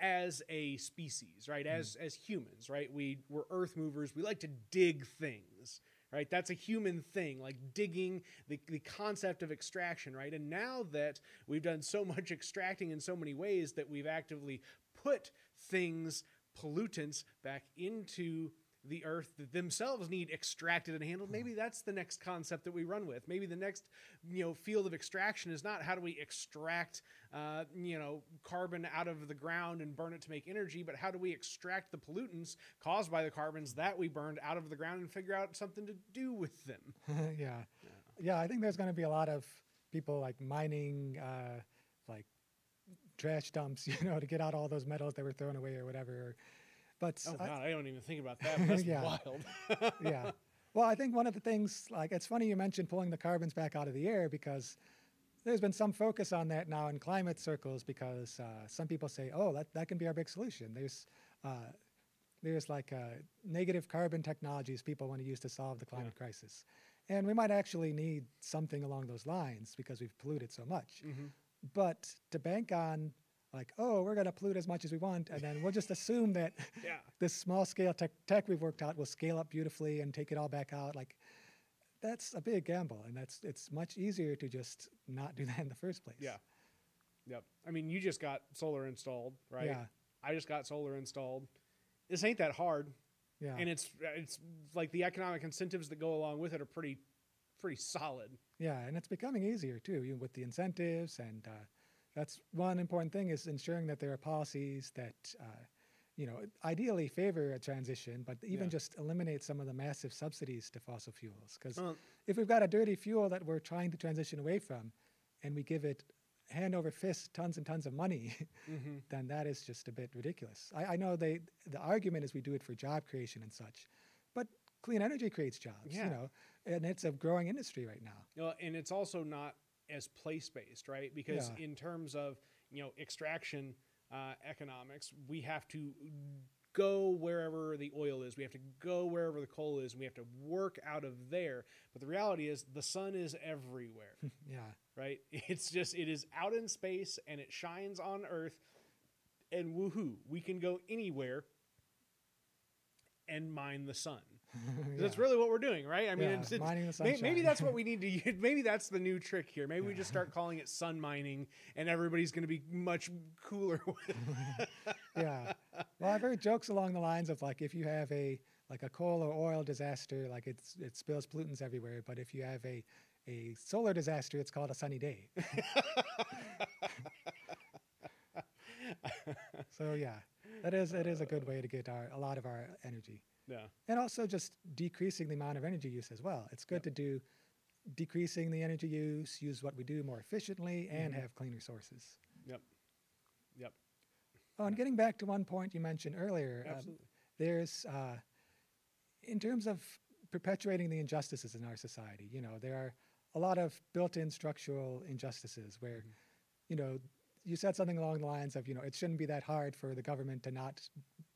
as a species, right? Hmm. As as humans, right? We we're earth movers. We like to dig things, right? That's a human thing, like digging the the concept of extraction, right? And now that we've done so much extracting in so many ways that we've actively put things pollutants back into the earth themselves need extracted and handled maybe that's the next concept that we run with maybe the next you know field of extraction is not how do we extract uh, you know carbon out of the ground and burn it to make energy but how do we extract the pollutants caused by the carbons that we burned out of the ground and figure out something to do with them yeah. Yeah. I think there's going to be a lot of people like mining, uh, like trash dumps, you know, to get out all those metals that were thrown away or whatever. But oh I- god i don't even think about that that's Yeah. wild yeah. Well, I think one of the things, like, it's funny you mentioned pulling the carbons back out of the air because there's been some focus on that now in climate circles because uh, some people say, oh, that, that can be our big solution. There's, uh, there's like uh, negative carbon technologies people want to use to solve the climate crisis. And we might actually need something along those lines because we've polluted so much. Mhm. But to bank on like, oh, we're going to pollute as much as we want, and then we'll just assume that Yeah. this small scale tech, tech we've worked out will scale up beautifully and take it all back out. Like, that's a big gamble, and that's it's much easier to just not do that in the first place. Yeah. Yep. I mean, you just got solar installed, right? Yeah. I just got solar installed. This ain't that hard, Yeah. and it's it's like the economic incentives that go along with it are pretty pretty solid. Yeah, and it's becoming easier too you know, with the incentives, and uh, that's one important thing is ensuring that there are policies that, uh, you know, ideally favor a transition, but even Yeah. just eliminate some of the massive subsidies to fossil fuels. Because Well- if we've got a dirty fuel that we're trying to transition away from, and we give it hand over fist tons and tons of money, Mm-hmm. then that is just a bit ridiculous. I, I know they the argument is we do it for job creation and such, but clean energy creates jobs, Yeah. you know, and it's a growing industry right now. Well, and it's also not as place based, right? Because Yeah. in terms of you know extraction uh, economics, we have to go wherever the oil is. We have to go wherever the coal is. And we have to work out of there. But the reality is, the sun is everywhere, Yeah. right? It's just it is out in space and it shines on Earth. And woohoo, we can go anywhere and mine the sun. That's really what we're doing, right? I mean, Yeah, it's, it's, mining the may- maybe that's what we need to use. Maybe that's the new trick here. Maybe we just start calling it sun mining, and everybody's going to be much cooler yeah. Well, I've heard jokes along the lines of like if you have a like a coal or oil disaster, like it's it spills pollutants everywhere, but if you have a a solar disaster, it's called a sunny day. so yeah, that is it is a good way to get our a lot of our energy, Yeah. and also just decreasing the amount of energy use as well. It's good Yep. to do decreasing the energy use, use what we do more efficiently, and Mhm. have cleaner sources. Yep. Yep. Oh, and getting back to one point you mentioned earlier, um, Absolutely. there's uh, in terms of perpetuating the injustices in our society you know there are a lot of built-in structural injustices where Mhm. you know you said something along the lines of you know it shouldn't be that hard for the government to not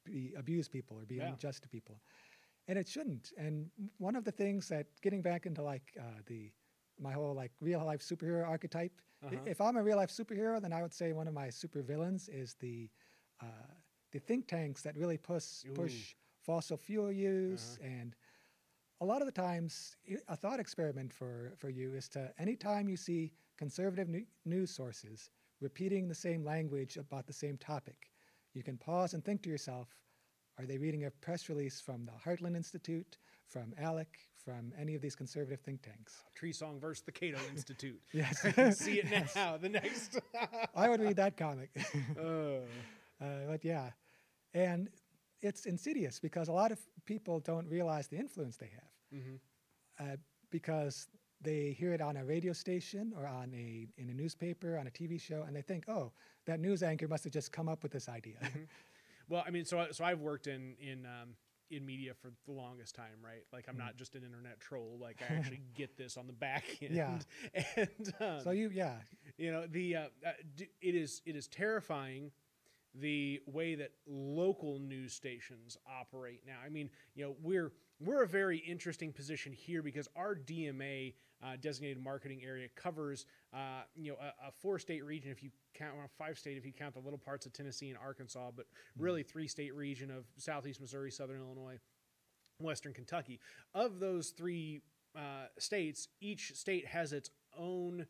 be abuse people or be Yeah. unjust to people. And it shouldn't. And one of the things that getting back into like uh, the my whole like real life superhero archetype Uh-huh. if i'm a real life superhero then i would say one of my super villains is the uh, the think tanks that really push push fossil fuel use. And a lot of the times a thought experiment for, for you is to anytime you see conservative new, news sources repeating the same language about the same topic you can pause and think to yourself are they reading a press release from the heartland institute from alec from any of these conservative think tanks Treesong versus the Cato Institute. yes I can see it now. The next. i would read that comic uh, Uh, but yeah, and it's insidious because a lot of people don't realize the influence they have mhm. uh, because they hear it on a radio station or on a in a newspaper on a TV show and they think, oh, that news anchor must have just come up with this idea. Well, I mean, so so I've worked in in um, in media for the longest time, right? Like I'm not just an internet troll. Like I actually get this on the back end. Yeah. And um, so you, yeah, you know the uh, uh, d- it is it is terrifying the way that local news stations operate now i mean you know we're we're a very interesting position here because our dma uh, designated marketing area covers uh, you know a, a four state region if you count well, five state if you count the little parts of tennessee and arkansas but really three state region of southeast missouri southern illinois Western Kentucky. Of those three uh, states, each state has its own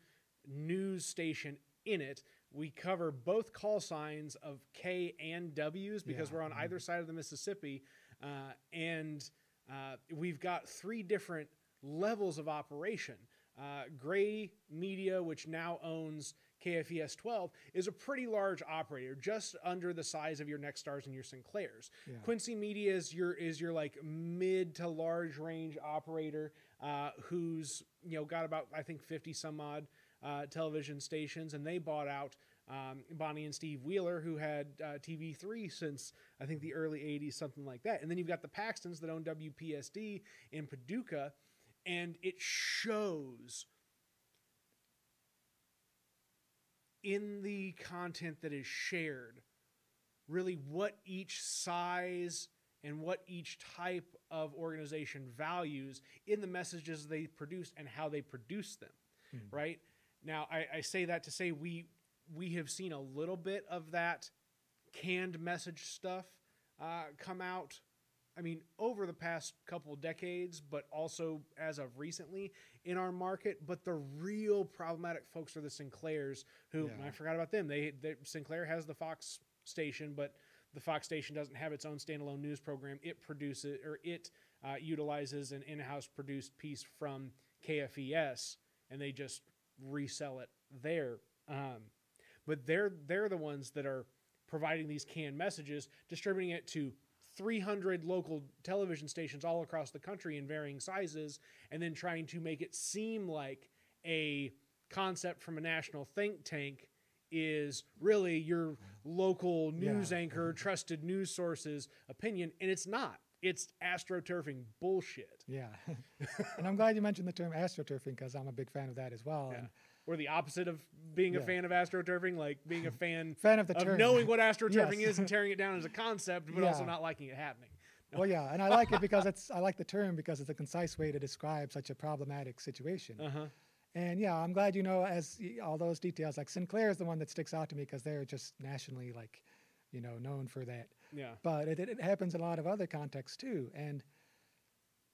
news station in it. We cover both call signs of K and W's because Yeah, we're on either side of the Mississippi, uh, and uh, we've got three different levels of operation. Uh, Gray Media, which now owns KFVS 12, is a pretty large operator, just under the size of your Nexstars and your Sinclairs. Yeah. Quincy Media is your is your like mid to large range operator uh, who's you know got about I think 50 some odd uh, television stations, and they bought out. Um, Bonnie and Steve Wheeler, who had uh, TV3 since I think the early 80s, something like that. And then you've got the Paxtons that own WPSD in Paducah, and it shows in the content that is shared really what each size and what each type of organization values in the messages they produce and how they produce them right now I, I say that to say we we have seen a little bit of that canned message stuff uh, come out. I mean, over the past couple of decades, but also as of recently in our market. But the real problematic folks are the Sinclairs, who Yeah. I forgot about them. They, they Sinclair has the Fox station, but the Fox station doesn't have its own standalone news program. It produces or it uh, utilizes an in-house produced piece from KFVS, and they just resell it there. Um, but they're they're the ones that are providing these canned messages, distributing it to 300 local television stations all across the country in varying sizes, and then trying to make it seem like a concept from a national think tank is really your local news Yeah. anchor, trusted news sources opinion, and it's not. It's astroturfing bullshit. Yeah. and I'm glad you mentioned the term astroturfing because I'm a big fan of that as well. Yeah. And Or the opposite of being a fan of astroturfing, like being a fan fan of the of knowing what astroturfing Yes. is and tearing it down as a concept, but also not liking it happening. well, yeah, and I like it because it's I like the term because it's a concise way to describe such a problematic situation. Uh huh. And yeah, I'm glad you know as all those details. Like Sinclair is the one that sticks out to me because they're just nationally like, you know, known for that. Yeah. But it, it happens in a lot of other contexts too, and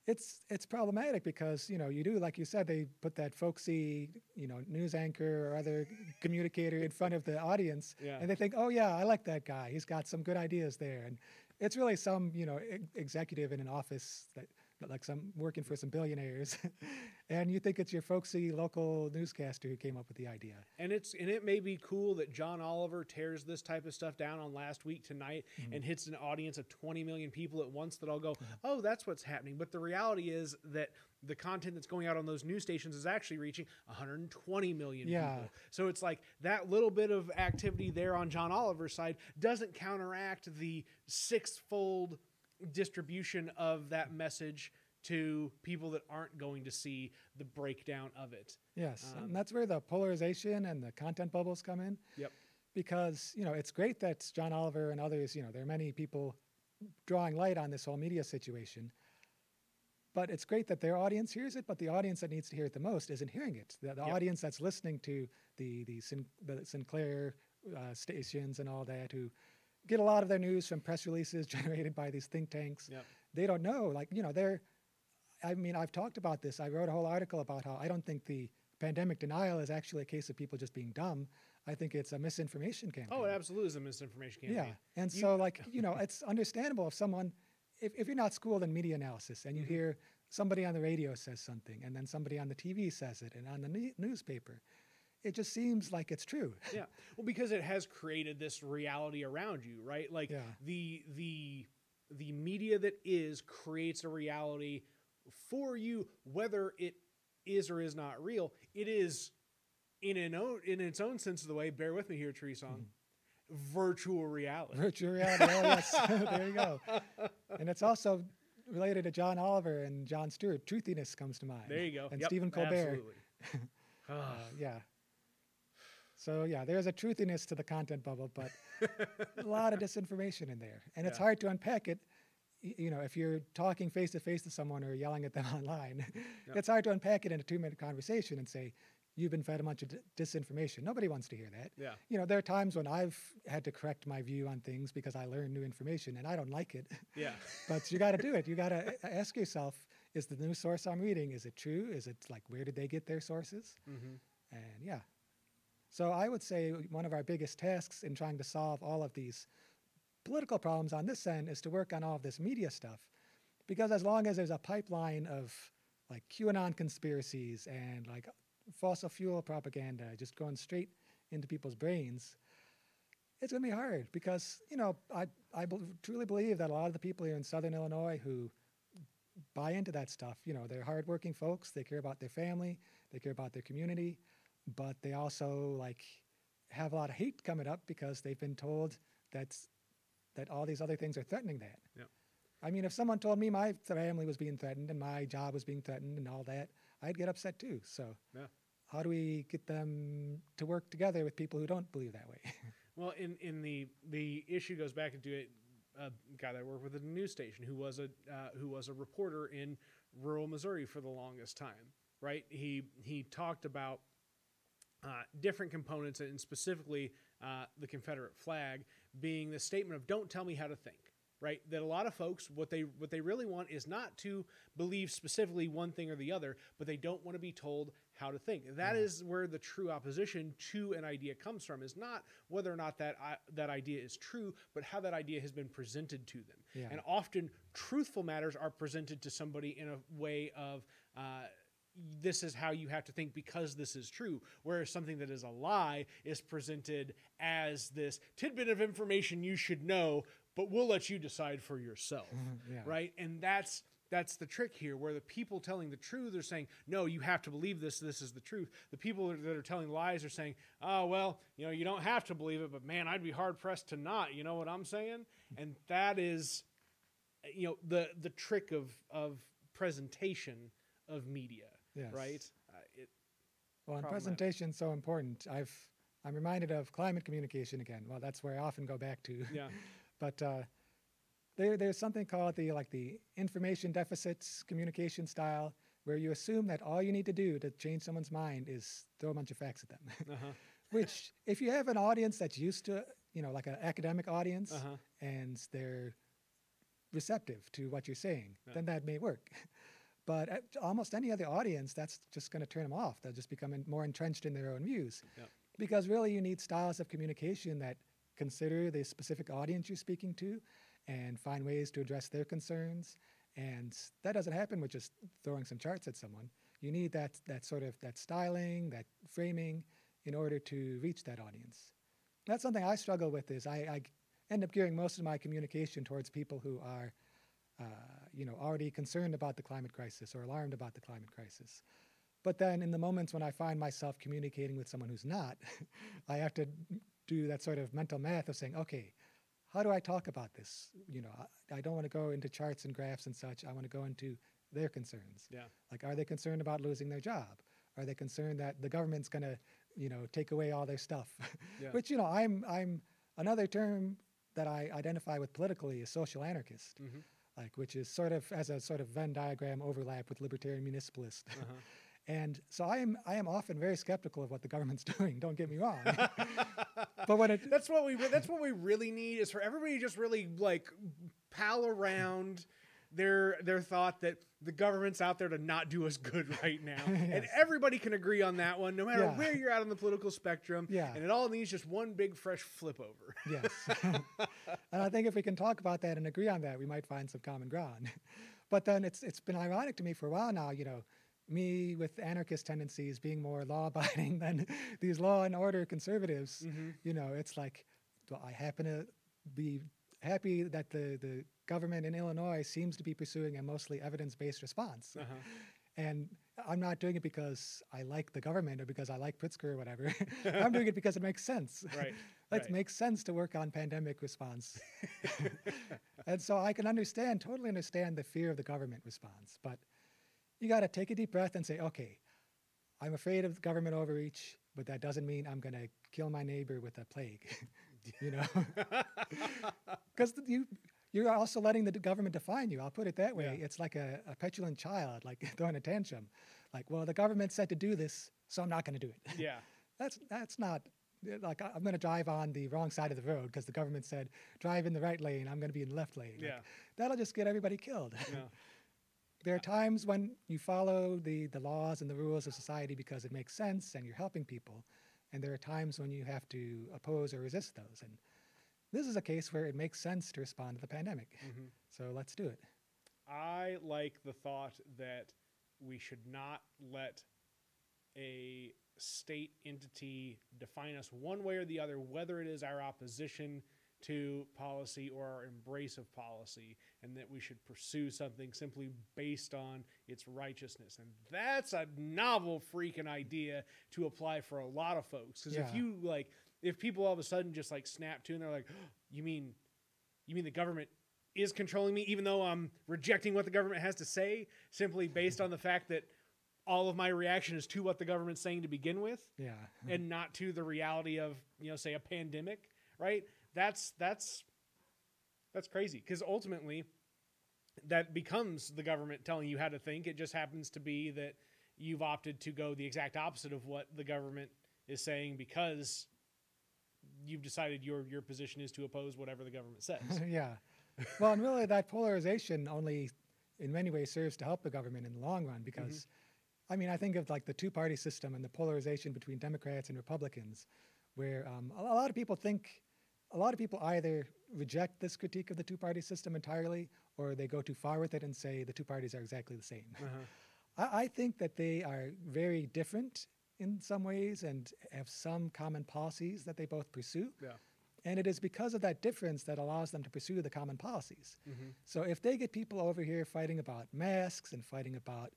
it's it's problematic because you know you do like you said they put that folksy you know news anchor or other communicator in front of the audience, Yeah. and they think, oh yeah, I like that guy. He's got some good ideas there, and it's really some you know e- executive in an office that that, like some working for some billionaires, and you think it's your folksy local newscaster who came up with the idea. And it's and it may be cool that John Oliver tears this type of stuff down on last week tonight Mm-hmm. and hits an audience of 20 million people at once that all go, "Oh, that's what's happening." But the reality is that the content that's going out on those news stations is actually reaching 120 million Yeah. people. So it's like that little bit of activity there on John Oliver's side doesn't counteract the six-fold distribution of that message to people that aren't going to see the breakdown of it. Yes, Um, and that's where the polarization and the content bubbles come in. Yep. Because you know it's great that John Oliver and others, you know, there are many people drawing light on this whole media situation. But it's great that their audience hears it, but the audience that needs to hear it the most isn't hearing it. The, the Yep. audience that's listening to the the, Sin, the Sinclair uh, stations and all that, who get a lot of their news from press releases generated by these think tanks, Yep. they don't know. Like you know, they're I mean, I've talked about this. I wrote a whole article about how I don't think the pandemic denial is actually a case of people just being dumb. I think it's a misinformation campaign. Oh, it absolutely is a misinformation campaign. yeah. And You- so, like, you know, it's understandable if someone, if, if you're not schooled in media analysis and you Mm-hmm. hear somebody on the radio says something and then somebody on the TV says it and on the ne- newspaper, it just seems like it's true. yeah. Well, because it has created this reality around you, right? Like Yeah. the the the media that is creates a reality for you, whether it is or is not real. It is in an own in its own sense of the way. Bear with me here, Treesong. Mm-hmm. Virtual reality. Virtual reality. Oh, yes. there you go. And it's also related to John Oliver and Jon Stewart. Truthiness comes to mind. There you go. And Yep, Stephen Colbert. Absolutely. Uh, yeah. So yeah, there's a truthiness to the content bubble, but a lot of disinformation in there, and it's hard to unpack it. You know, if you're talking face to face to someone or yelling at them online, it's hard to unpack it in a two-minute conversation and say, "You've been fed a bunch of d- disinformation." Nobody wants to hear that. Yeah. You know, there are times when I've had to correct my view on things because I learned new information and I don't like it. Yeah. but you got to do it. You got to ask yourself: Is the new source I'm reading is it true? Is it like where did they get their sources? hmm And yeah. So I would say one of our biggest tasks in trying to solve all of these political problems on this end is to work on all of this media stuff. Because as long as there's a pipeline of like QAnon conspiracies and like fossil fuel propaganda just going straight into people's brains, it's going to be hard because, you know, I, I truly believe that a lot of the people here in Southern Illinois who buy into that stuff, you know, they're hardworking folks, they care about their family, they care about their community, but they also like have a lot of hate coming up because they've been told that's that all these other things are threatening that. Yep. I mean, if someone told me my family was being threatened and my job was being threatened and all that, I'd get upset too. So, Yeah. how do we get them to work together with people who don't believe that way? Well, in in the the issue goes back into it. A guy that I worked with at a news station who was a uh, who was a reporter in rural Missouri for the longest time. Right? He he talked about uh, different components, and specifically uh, the Confederate flag, being the statement of "Don't tell me how to think." Right, that a lot of folks what they what they really want is not to believe specifically one thing or the other, but they don't want to be told how to think. That Yeah. is where the true opposition to an idea comes from. Is not whether or not that I, that idea is true, but how that idea has been presented to them. Yeah. And often, truthful matters are presented to somebody in a way of. Uh, this is how you have to think because this is true. Whereas something that is a lie is presented as this tidbit of information you should know, but we'll let you decide for yourself. Yeah. Right? And that's that's the trick here where the people telling the truth are saying no you have to believe this this is the truth the people that are telling lies are saying oh well you know you don't have to believe it but man i'd be hard pressed to not you know what i'm saying and that is you know the the trick of of presentation of media Yes. right uh, it, Well, and presentation's so important. I've I'm reminded of climate communication again. Well, that's where I often go back to. yeah but uh, there, there's something called the like the information deficits communication style, where you assume that all you need to do to change someone's mind is throw a bunch of facts at them. uh-huh Which, if you have an audience that's used to, you know, like an academic audience, uh-huh and they're receptive to what you're saying, Yeah. then that may work. But at almost any other audience, that's just going to turn them off. They'll just become en- more entrenched in their own views. Because really, you need styles of communication that consider the specific audience you're speaking to and find ways to address their concerns. And that doesn't happen with just throwing some charts at someone. You need that, that sort of that styling, that framing in order to reach that audience. That's something I struggle with is I, I end up gearing most of my communication towards people who are, uh, you know, already concerned about the climate crisis or alarmed about the climate crisis. But then in the moments when I find myself communicating with someone who's not, I have to do that sort of mental math of saying, okay, how do I talk about this? You know, I, I don't want to go into charts and graphs and such. I want to go into their concerns. yeah Like, are they concerned about losing their job? Are they concerned that the government's going to, you know, take away all their stuff? Yeah. Which, you know, I'm, I'm another term that I identify with politically is social anarchist, Mhm. Like, which is sort of as a sort of Venn diagram overlap with libertarian municipalist. uh-huh. And so I am, I am often very skeptical of what the government's doing. Don't get me wrong. but when it, that's what we re- that's what we really need is for everybody to just really like pal around their their thought that the government's out there to not do us good right now and everybody can agree on that one no matter Yeah. where you're at on the political spectrum Yeah. and it all needs just one big fresh flip over yes. and I think if we can talk about that and agree on that, we might find some common ground. but then it's it's been ironic to me for a while now, you know, me with anarchist tendencies being more law abiding than these law and order conservatives. Mhm. You know, it's like well, I happen to be happy that the, the government in Illinois seems to be pursuing a mostly evidence based response. uh-huh. And I'm not doing it because I like the government or because I like Pritzker or whatever. I'm doing it because it makes sense. right It right. makes sense to work on pandemic response. and so I can understand, totally understand the fear of the government response. But you got to take a deep breath and say, okay, I'm afraid of government overreach, but that doesn't mean I'm going to kill my neighbor with a plague. You know? Because you, you're also letting the government define you. I'll put it that way. Yeah. It's like a, a petulant child, like throwing a tantrum. Like, well, the government said to do this, so I'm not going to do it. yeah That's that's not like I'm going to drive on the wrong side of the road because the government said drive in the right lane. I'm going to be in the left lane. Like, yeah that'll just get everybody killed. yeah there are times when you follow the the laws and the rules of society because it makes sense and you're helping people, and there are times when you have to oppose or resist those. And this is a case where it makes sense to respond to the pandemic. Mhm. So let's do it. I like the thought that we should not let a state entity define us one way or the other, whether it is our opposition to policy or our embrace of policy, and that we should pursue something simply based on its righteousness. And that's a novel freaking idea to apply for a lot of folks. Because if you like, if people all of a sudden just like snap to and they're like, oh, you mean, you mean the government is controlling me, even though I'm rejecting what the government has to say, simply based on the fact that all of my reaction is to what the government's saying to begin with, Yeah. and not to the reality of you know, say a pandemic, right? That's that's that's crazy because ultimately that becomes the government telling you how to think. It just happens to be that you've opted to go the exact opposite of what the government is saying because you've decided your your position is to oppose whatever the government says. yeah. Well, and really, that polarization only, in many ways, serves to help the government in the long run because, I mean, I think of like the two-party system and the polarization between Democrats and Republicans, where um, a lot of people think, a lot of people either reject this critique of the two-party system entirely, or they go too far with it and say the two parties are exactly the same. Uh-huh. I, I think that they are very different in some ways and have some common policies that they both pursue. Yeah. And it is because of that difference that allows them to pursue the common policies. Mhm. So if they get people over here fighting about masks and fighting about,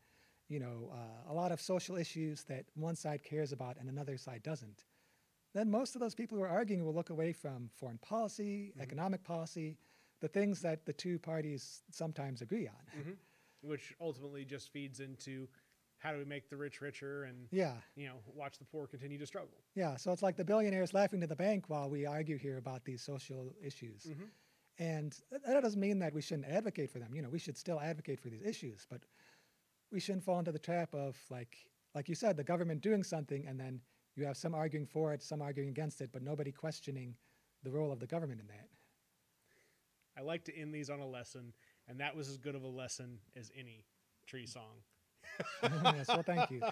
you know, uh, a lot of social issues that one side cares about and another side doesn't, then most of those people who are arguing will look away from foreign policy, economic policy, the things that the two parties sometimes agree on. Mhm. Which ultimately just feeds into how do we make the rich richer and Yeah. you know watch the poor continue to struggle. Yeah, so it's like the billionaires laughing to the bank while we argue here about these social issues. Mhm. And that doesn't mean that we shouldn't advocate for them. You know, we should still advocate for these issues, but we shouldn't fall into the trap of like like you said, the government doing something and then you have some arguing for it, some arguing against it, but nobody questioning the role of the government in that. I like to end these on a lesson, and that was as good of a lesson as any Treesong. yes, well, thank you.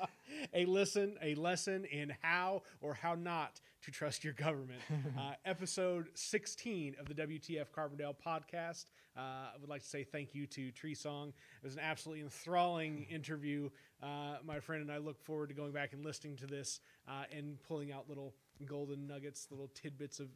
a listen, a lesson in how or how not to trust your government. Uh, episode 16 of the WTF Carbondale podcast. Uh, I would like to say thank you to Treesong. It was an absolutely enthralling interview. Uh, my friend and I look forward to going back and listening to this uh, and pulling out little golden nuggets, little tidbits of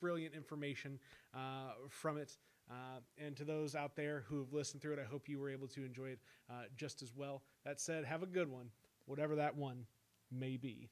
brilliant information uh, from it. Uh, and to those out there who have listened through it, I hope you were able to enjoy it uh, just as well. That said, have a good one, whatever that one may be.